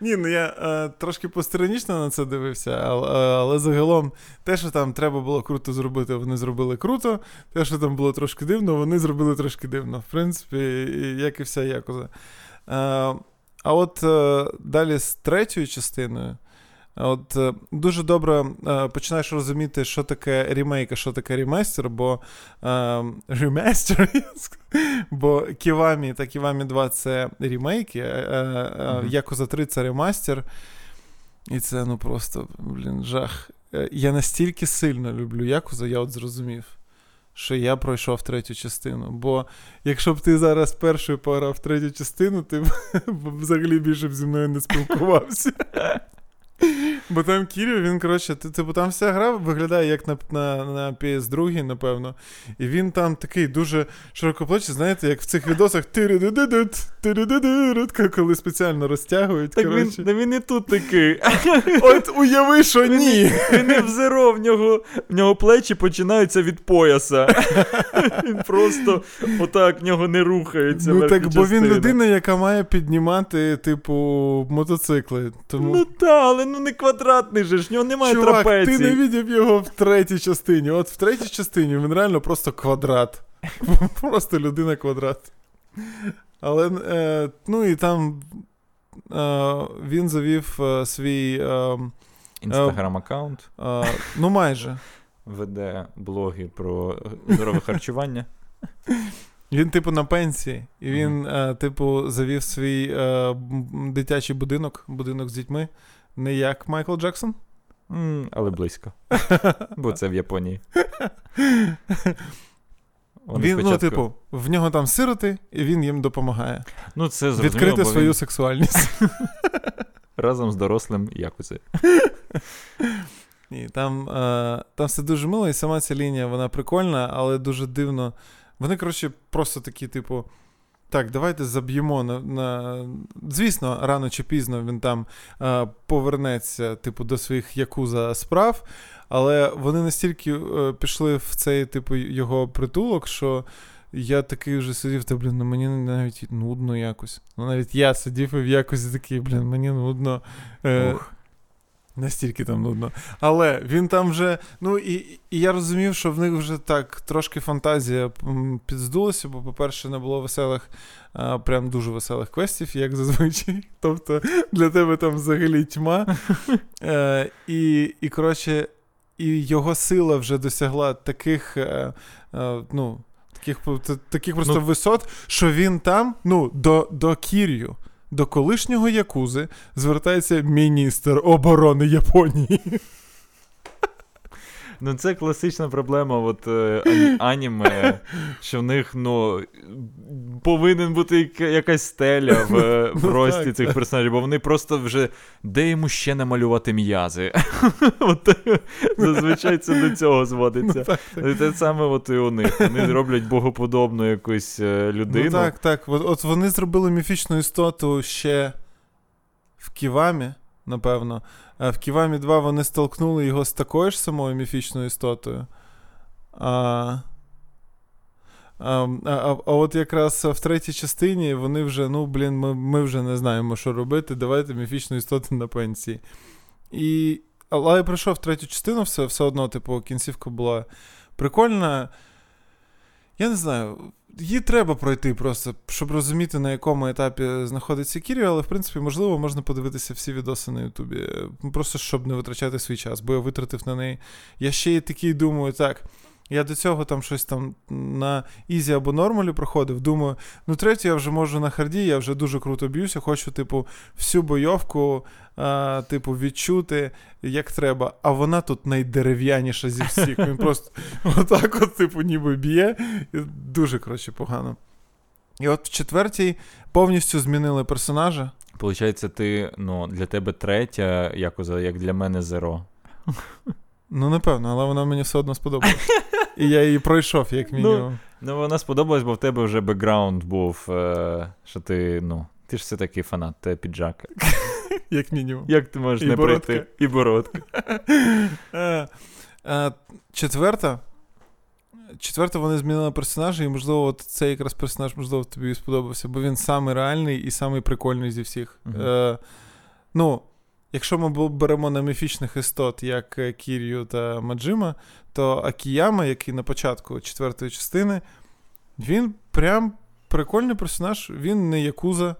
Ні, ну я е, трошки постранічно на це дивився, але, але загалом те, що там треба було круто зробити, вони зробили круто. Те, що там було трошки дивно, вони зробили трошки дивно. В принципі, як і вся якоза. Е, а от е, далі з третьою частиною. От е, дуже добре е, починаєш розуміти, що таке ремейк, а що таке ремастер, бо е, ремастер, бо Ківамі та Ківамі 2 це ремейки, Мгм. Якуза 3 це ремастер. І це ну просто, блін, жах. Я настільки сильно люблю Якуза, я от зрозумів, що я пройшов третю частину. Бо якщо б ти зараз першою пограв третю частину, ти б взагалі більше б зі мною не спілкувався. Бо там Кірю, він, коротше, ти- типу, там вся гра виглядає як на, на, на PS2, напевно. І він там такий дуже широкоплечий, знаєте, як в цих відосах коли спеціально розтягують. Так він, він і тут такий. От уяви, що ні. Він не взиро, в нього, в нього плечі починаються від пояса. Він просто отак в нього не рухається. Ну так, бо він людина, яка має піднімати, типу, мотоцикли. Тому Ну так, але ну не квадратний же ж, в нього немає Чувак, трапеції. ти не видів його в третій частині. От в третій частині він реально просто квадрат. Просто людина квадрат. Але е, ну і там е, він завів е, свій. Е, Інстаграм-аккаунт е, ну, майже. веде блоги про здорове харчування. Він, типу, на пенсії, і він, е, типу, завів свій е, дитячий будинок, будинок з дітьми. Не як Майкл Джексон. М, Але близько. Бо це в Японії. Вони він, ну, типу, в нього там сироти, і він їм допомагає. ну, це зрозуміло, Відкрити свою він сексуальність. разом з дорослим якузи. Ні, там, е, там все дуже мило, і сама ця лінія, вона прикольна, але дуже дивно. Вони, коротше, просто такі, типу. Так, давайте заб'ємо на, на. Звісно, рано чи пізно він там е, повернеться, типу, до своїх якуза справ, але вони настільки е, пішли в цей, типу, його притулок, що я такий вже сидів, та блін, ну мені навіть нудно якось. Ну навіть я сидів і в якості такий, блін, мені нудно. Е, Ух. Настільки там нудно. Але він там вже. Ну і, і я розумів, що в них вже так трошки фантазія підздулася, бо, по-перше, не було веселих, а, прям дуже веселих квестів, як зазвичай. Тобто для тебе там взагалі тьма. Е, і, і, коротше, і його сила вже досягла таких. Е, е, ну, Таких, таких просто Ну- висот, що він там, ну, до, до Кір'ю, до колишнього Якузи звертається міністр оборони Японії. Ну, це класична проблема от, е, аніме, що в них ну, повинен бути якась стеля в, в ну, рості так, цих персонажів, бо вони просто вже де йому ще намалювати м'язи. От, Зазвичай це до цього зводиться. Ну, Те саме от і у них. Вони роблять богоподобну якусь е, людину. Ну, Так, так. От, от вони зробили міфічну істоту ще в Ківамі, напевно. А в Ківамі 2 вони столкнули його з такою ж самою міфічною істотою. А а, а, а от якраз в третій частині вони вже, ну, блін, ми ми вже не знаємо, що робити. Давайте міфічну істоту на пенсії. І, Але я пройшов третю частину, все все одно, типу, кінцівка була прикольна. Я не знаю, її треба пройти просто, щоб розуміти, на якому етапі знаходиться Кірі, але в принципі, можливо, можна подивитися всі відоси на Ютубі. Просто щоб не витрачати свій час, бо я витратив на неї. Я ще й такий думаю, так. Я до цього там щось там на Ізі або нормалі проходив. Думаю, ну третє, я вже можу на харді, я вже дуже круто б'юся, хочу, типу, всю бойовку, а, типу, відчути, як треба. А вона тут найдерев'яніша зі всіх. Він просто отак, от, типу, ніби б'є. Дуже коротше погано. І от в четвертій повністю змінили персонажа. Получається, ти ну, для тебе третя, як як для мене зеро. Ну, напевно, але вона мені все одно сподобалась. І я її пройшов, як ну, мінімум. Ну, ну вона сподобалась, бо в тебе вже бекграунд був, е, що ти, ну, ти ж все таки фанат, ти піджак. Як мінімум. Як ти можеш не пройти? І бородка. Е, е, четверта. Четверта, вони змінили персонажа, і, можливо, от цей якраз персонаж, можливо, тобі сподобався, бо він самий реальний і самий прикольний зі всіх. Uh-huh. Е, Ну, Якщо ми беремо на міфічних істот, як е, Кір'ю та Маджима, то Акіяма, який на початку четвертої частини, він прям прикольний персонаж, він не якуза.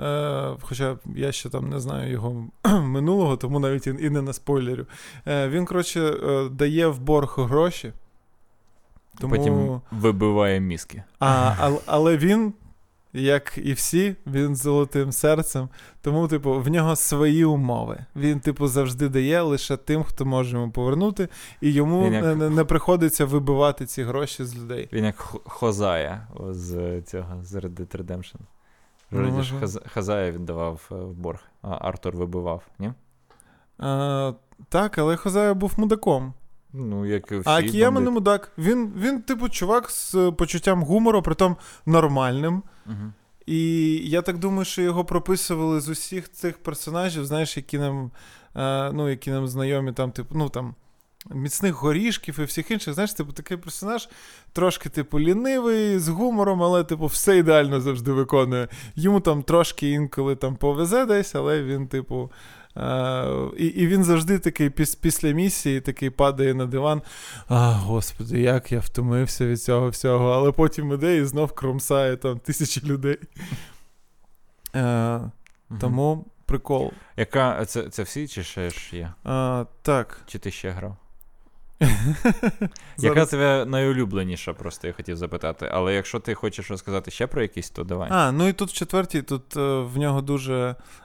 Е, Хоча я ще там не знаю його минулого, тому навіть і не на спойлерю. Е, Він, коротше, дає в борг гроші. Тому... Потім вибиває мізки. А, Але він як і всі, він з золотим серцем. Тому, типу, в нього свої умови. Він, типу, завжди дає лише тим, хто може йому повернути, і йому як... не, не приходиться вибивати ці гроші з людей. Він як Хозая з цього з Red Dead Redemption. Ну, ж Хаз... Хазая віддавав е, в борг, а Артур вибивав, ні? А, Так, але Хозая був мудаком. Ну, як і всі А Кіяма не мудак. Він, він, типу, чувак з почуттям гумору, притом нормальним. І я так думаю, що його прописували з усіх цих персонажів, знаєш, які нам е, ну, які нам знайомі, там, типу, ну там. Міцних горішків і всіх інших, знаєш, типу, такий персонаж трошки, типу, лінивий, з гумором, але, типу, все ідеально завжди виконує. Йому там трошки інколи там повезе десь, але він, типу, і і він завжди такий піс, після місії такий падає на диван. А, Господи, як я втомився від цього всього, але потім іде і знов кромсає там тисячі людей. Угу. Тому прикол. Яка це це всі, чи ще ж є? Uh, так. Чи ти ще грав? Яка тебе найулюбленіша, просто я хотів запитати. Але якщо ти хочеш розказати ще про якісь, то давай. А, ну і тут в четвертій, тут в нього дуже Е,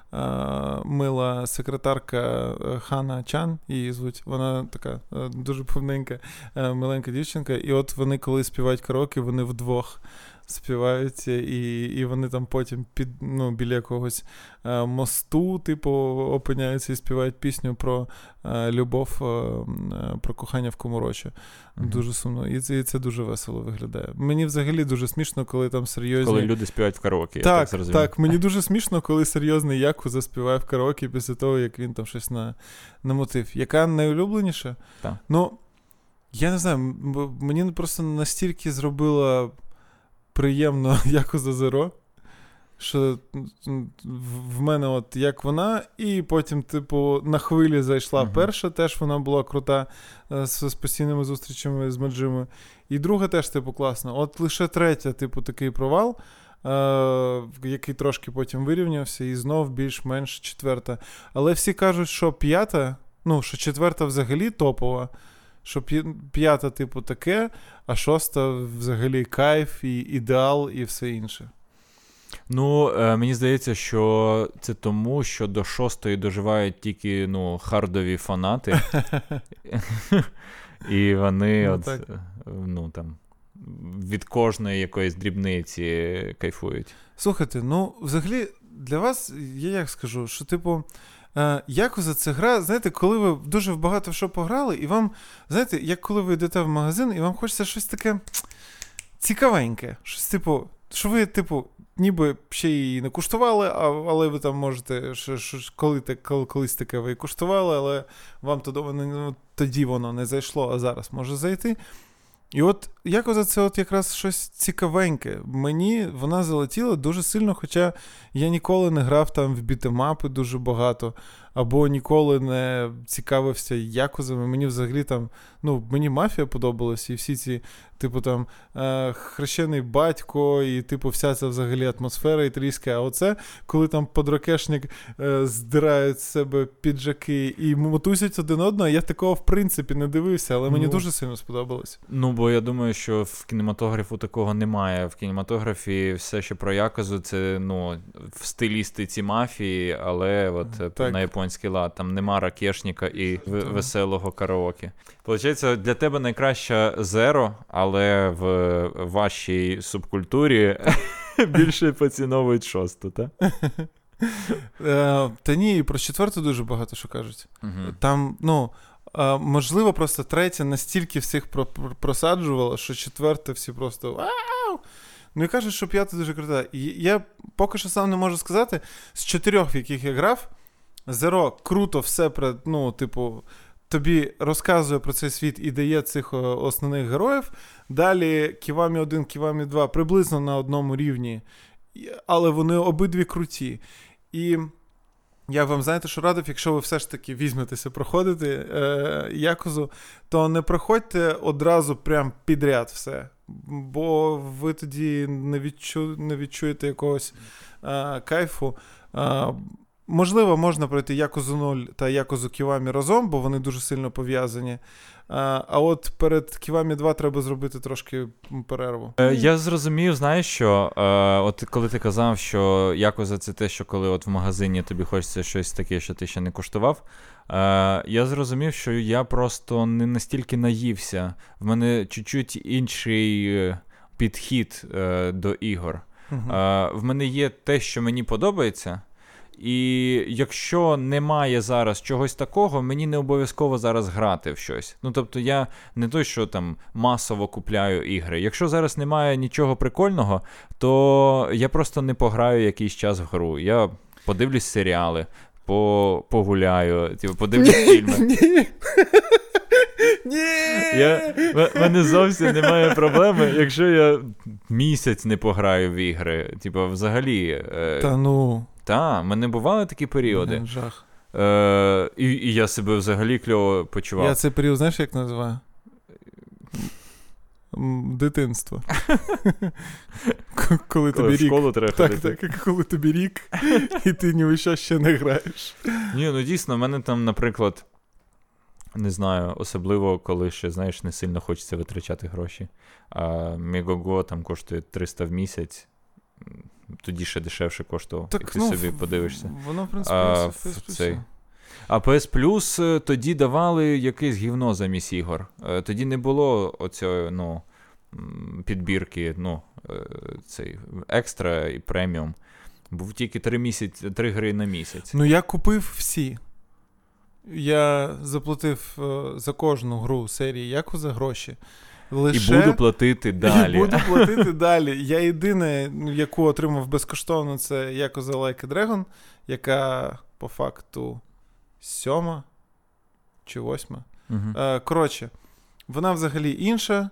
мила секретарка е, Хана Чан, її звуть. Вона така е, дуже повненька, миленька дівчинка. І от вони, коли співають караоке, вони вдвох співають, і і вони там потім під ну, біля якогось е, мосту, типу, опиняються і співають пісню про е, любов, е, про кохання в коморочі. Mm-hmm. Дуже сумно. І це і це дуже весело виглядає. Мені взагалі дуже смішно, коли там серйозні. Коли люди співають в караоке. Так, я так, так. Мені дуже смішно, коли серйозний Яку заспіває в караоке після того, як він там щось на, намотив. Яка найулюбленіша? Так. Ну. Я не знаю, мені просто настільки зробила приємно як у Зазеро. Що в мене, от як вона, і потім, типу, на хвилі зайшла uh-huh. перша, теж вона була крута е, з, з постійними зустрічами з Маджими. І друга теж, типу, класна. От лише третя, типу, такий провал, е- який трошки потім вирівнявся, і знов більш-менш четверта. Але всі кажуть, що п'ята, ну, що четверта взагалі топова що п'ята, типу, таке, а шоста взагалі кайф, і ідеал, і все інше. Ну, е, мені здається, що це тому, що до шостої доживають тільки ну, хардові фанати. І вони Ну, от, ну, там, від кожної якоїсь дрібниці кайфують. Слухайте, ну взагалі для вас, я як скажу, що, типу, Якуза це гра, знаєте, коли ви дуже багато що пограли, і вам, знаєте, як коли ви йдете в магазин, і вам хочеться щось таке цікавеньке. Щось, типу, що ви, типу, ніби ще її не куштували, а, але ви там можете, що, що, коли, коли, колись таке ви куштували, але вам тоді воно, ну, тоді воно не зайшло, а зараз може зайти. І от Якоза це от якраз щось цікавеньке. Мені вона залетіла дуже сильно, хоча я ніколи не грав там в бітемапи дуже багато, або ніколи не цікавився якозами. Мені взагалі там, ну, мені мафія подобалась, і всі ці, типу, там, е, хрещений батько, і, типу, вся ця взагалі атмосфера італійська. А оце, коли там подракешник е, здирають з себе піджаки і мотузять один одного, я такого в принципі не дивився, але мені Ну. дуже сильно сподобалось. Ну, бо я думаю, що в кінематографу такого немає. В кінематографі все, що про Яказу, це ну, в стилістиці мафії, але от Так. на японський лад. Там нема ракешника і в- веселого караоке. Получається, для тебе найкраща зеро, але в вашій субкультурі більше поціновують шосту, так? Е, та ні, і про четверту дуже багато що кажуть. Там, ну, е, можливо, просто третя настільки всіх про- про- просаджувала, що четверта всі просто вау! Ну і кажуть, що п'ята дуже крута. І я поки що сам не можу сказати, з чотирьох, в яких я грав, Зеро круто все ну, типу, тобі розказує про цей світ і дає цих основних героїв. Далі Ківамі 1, Ківамі 2 приблизно на одному рівні, але вони обидві круті. І я вам знаєте, що радив, якщо ви все ж таки візьметеся проходити е, якозу, то не проходьте одразу прям підряд все. Бо ви тоді не, відчу, не відчуєте якогось е, кайфу. Е, можливо, можна пройти Якозу 0 та Якозу Ківамі разом, бо вони дуже сильно пов'язані. А от перед Ківамі 2 треба зробити трошки перерву. Е, Я зрозумів, знаєш що, е, от коли ти казав, що якоза це те, що коли от в магазині тобі хочеться щось таке, що ти ще не куштував. Е, я зрозумів, що я просто не настільки наївся. В мене чуть-чуть інший підхід до ігор. Е, в мене є те, що мені подобається. І якщо немає зараз чогось такого, мені не обов'язково зараз грати в щось. Ну тобто, я не той, що там масово купляю ігри. Якщо зараз немає нічого прикольного, то я просто не пограю якийсь час в гру. Я подивлюсь серіали, по, погуляю, типу, подивлюсь фільми. Ні. Я, в мене зовсім немає проблеми, якщо я місяць не пограю в ігри. Типу, взагалі. Е, Та ну. Та, в мене бували такі періоди. Жах. Е, і, і я себе взагалі кльово почував. Я цей період, знаєш, як називаю? Дитинство. Коли тобі в рік. школу треба Так, ходити. так, коли тобі рік, і ти ні в що ще не граєш. Ні, ну дійсно, в мене там, наприклад, не знаю, особливо, коли ще, знаєш, не сильно хочеться витрачати гроші. А Мегого там коштує 300 в місяць, тоді ще дешевше коштував, Так, і ти ну, собі подивишся. Воно, в принципі, А, в в цей- цей. А PS Plus е, тоді давали якесь гівно замість ігор. Е, Тоді не було оцього, ну, підбірки, ну, е, цей екстра і преміум. Був тільки три місяці, три гри на місяць. Ну, я купив всі. Я заплатив за кожну гру серії Яку за гроші. Лише... І буду платити далі. І буду платити далі. Я єдине, яку отримав безкоштовно, це Yakuza Like a Dragon, яка по факту сьома чи восьма. Е, коротше, вона взагалі інша.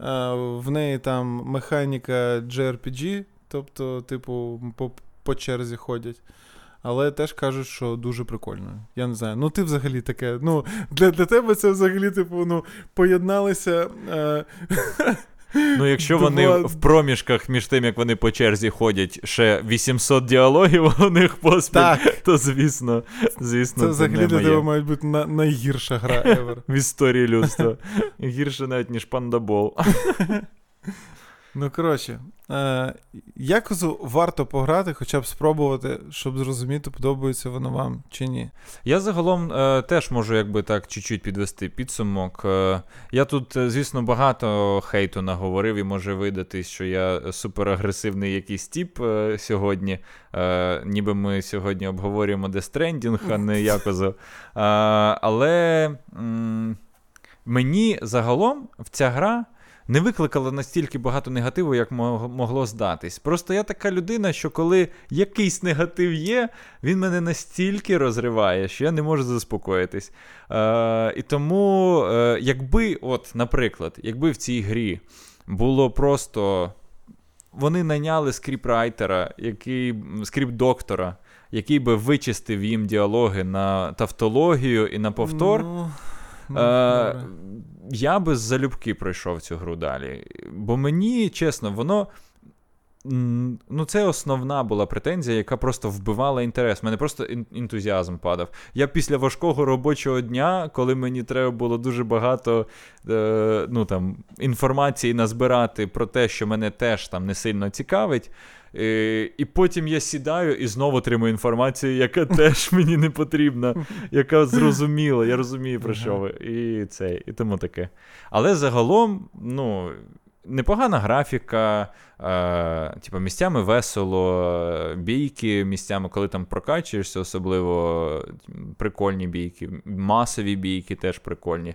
Е, в неї там механіка JRPG, тобто, типу, по, по черзі ходять. Але теж кажуть, що дуже прикольно. Я не знаю. Ну, ти взагалі таке. Ну, для, для тебе це взагалі, типу, ну, поєдналися. Е, Ну, якщо вони в проміжках між тим, як вони по черзі ходять, ще 800 діалогів у них поспіль, Так. то звісно, звісно, це це, взагалі не для тебе має бути на, найгірша гра ever. в історії людства. Гірше навіть, ніж пандабол. Ну, коротше, е, Якозу варто пограти, хоча б спробувати, щоб зрозуміти, подобається воно вам чи ні. Я загалом е, теж можу якби так чуть-чуть підвести підсумок. Е, я тут, е, звісно, багато хейту наговорив і може видатись, що я суперагресивний якийсь тіп е, сьогодні. Е, ніби ми сьогодні обговорюємо Stranding, а не Якозу. але м- мені загалом в ця гра не викликало настільки багато негативу, як могло здатись. Просто я така людина, що коли якийсь негатив є, він мене настільки розриває, що я не можу заспокоїтись. Е, І тому, е, якби, от, наприклад, якби в цій грі було просто. Вони найняли скріпрайтера, який скріп-доктора, який би вичистив їм діалоги на тавтологію і на повтор. Ну... Ну, е, Я би залюбки пройшов цю гру далі. Бо мені, чесно, воно. Ну, це основна була претензія, яка просто вбивала інтерес. Мене просто ентузіазм падав. Я після важкого робочого дня, коли мені треба було дуже багато е, ну, там, інформації назбирати про те, що мене теж там не сильно цікавить. Е, і потім я сідаю і знову отримую інформацію, яка теж мені не потрібна, яка зрозуміла. Я розумію, про що ви. І це, і тому таке. Але загалом, ну. Непогана графіка, е, типу, місцями весело, бійки, місцями, коли там прокачуєшся, особливо прикольні бійки, масові бійки теж прикольні.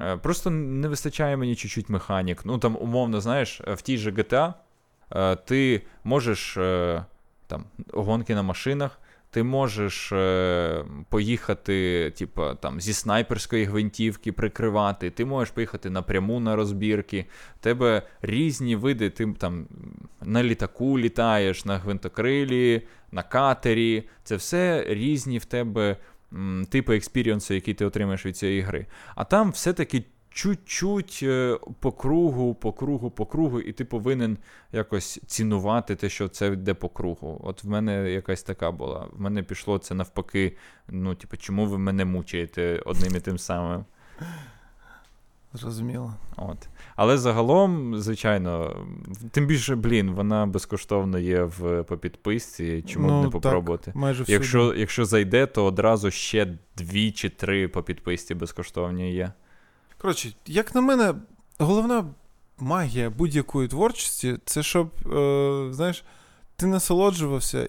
Е, просто не вистачає мені чуть-чуть механік. Ну там, умовно, знаєш, в тій же GTA ти можеш е, там, гонки на машинах, ти можеш е, поїхати типу, там, зі снайперської гвинтівки прикривати, ти можеш поїхати напряму на розбірки. Тебе різні види, ти там на літаку літаєш, на гвинтокрилі, на катері. Це все різні в тебе м, типи experience у, які ти отримаєш від цієї гри. А там все-таки чуть-чуть е, по кругу, по кругу, по кругу, і ти повинен якось цінувати те, що це йде по кругу. От в мене якась така була. В мене пішло це навпаки. Ну, типу, чому ви мене мучаєте одним і тим самим? Зрозуміло. От. Але загалом, звичайно, тим більше, блін, вона безкоштовно є в по підписці. Чому ну, б не попробувати? Так, майже Якщо якщо зайде, то одразу ще дві чи три по підписці безкоштовні є. Коротше, як на мене, головна магія будь-якої творчості це щоб, е, знаєш, ти насолоджувався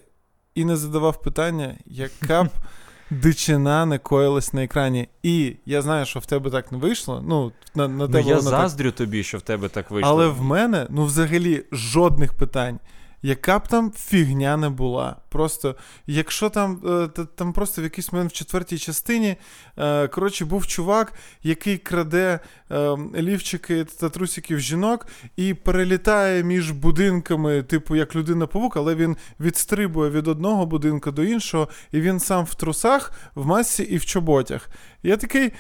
і не задавав питання, яка б дичина не коїлась на екрані. І я знаю, що в тебе так не вийшло. Ну, на, на ну, тебе Я заздрю так... тобі, що в тебе так вийшло. Але в мене, ну, взагалі, жодних питань яка б там фігня не була. Просто, якщо там е, там просто в якийсь момент в четвертій частині е, коротше, був чувак, який краде е, лівчики та трусиків жінок і перелітає між будинками, типу, як людина павук але він відстрибує від одного будинку до іншого, і він сам в трусах, в масці і в чоботях. Я такий.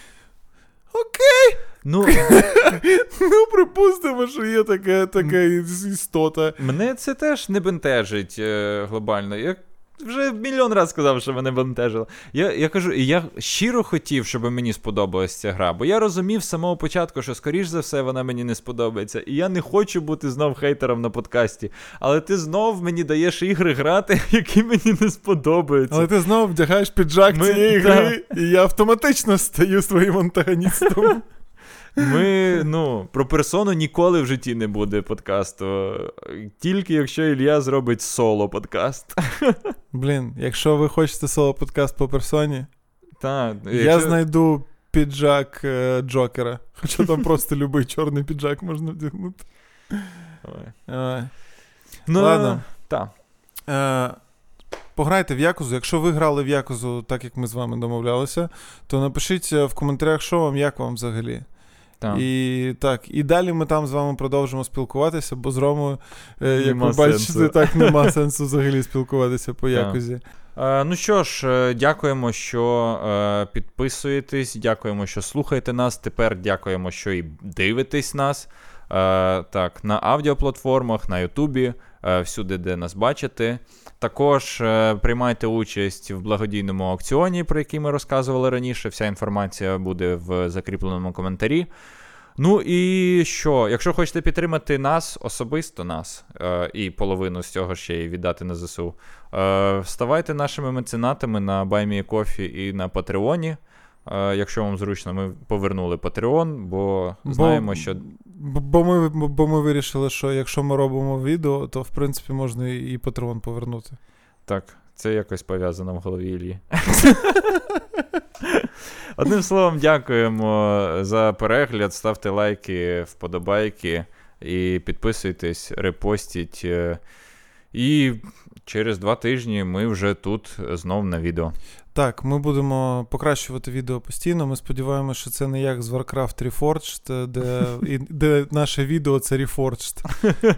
Окей. Ну, ну припустимо, що є така така істота. Мене це теж не бентежить е, глобально. Я вже мільйон разів сказав, що мене бентежило. Я я кажу, я щиро хотів, щоб мені сподобалася ця гра, бо я розумів з самого початку, що, скоріш за все, вона мені не сподобається. І я не хочу бути знов хейтером на подкасті. Але ти знов мені даєш ігри грати, які мені не сподобаються. Але ти знов вдягаєш піджак Ми... цієї гри, і я автоматично стаю своїм антагоністом. Ми, ну, про персону ніколи в житті не буде подкасту. Тільки якщо Ілля зробить соло подкаст. Блін, якщо ви хочете соло подкаст по персоні, та, я знайду піджак е, Джокера. Хоча там просто любий чорний піджак можна вдягнути. Ну, Ладно. Так. Е, Пограйте в Якузу. Якщо ви грали в Якузу, так як ми з вами домовлялися, то напишіть е, в коментарях, що вам, як вам взагалі. Так. І так, і далі ми там з вами продовжимо спілкуватися, бо з Ромою, е, як ви бачите, так нема сенсу взагалі спілкуватися по якозі. Е, ну що ж, е, дякуємо, що е, підписуєтесь, дякуємо, що слухаєте нас. Тепер дякуємо, що і дивитесь нас. Е, так, на аудіоплатформах, на Ютубі, е, всюди, де нас бачите. Також е, приймайте участь в благодійному аукціоні, про який ми розказували раніше. Вся інформація буде в закріпленому коментарі. Ну і що? Якщо хочете підтримати нас, особисто нас, е, і половину з цього ще й віддати на ЗСУ, е, ставайте нашими меценатами на BuyMeCoffee і на Патреоні. Е, якщо вам зручно, ми повернули Patreon, бо знаємо, що. Бо ми, бо ми вирішили, що якщо ми робимо відео, то в принципі можна і патрон повернути. Так, це якось пов'язано в голові Іллі. Одним словом, дякуємо за перегляд. Ставте лайки, вподобайки і підписуйтесь, репостіть. е, І через два тижні ми вже тут знов на відео. Так, ми будемо покращувати відео постійно. Ми сподіваємося, що це не як з Warcraft Reforged, де, і, де наше відео це Reforged.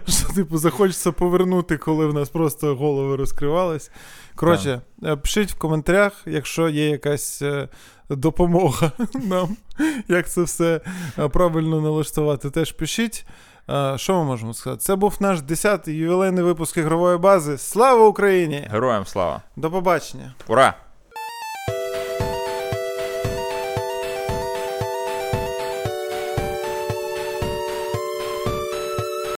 Що, типу, захочеться повернути, коли в нас просто голови розкривались. Коротше, е, пишіть в коментарях, якщо є якась е, допомога нам, як це все е, правильно налаштувати, теж пишіть. Е, Що ми можемо сказати? Це був наш 10-й ювілейний випуск ігрової бази. Слава Україні! Героям слава! До побачення! Ура!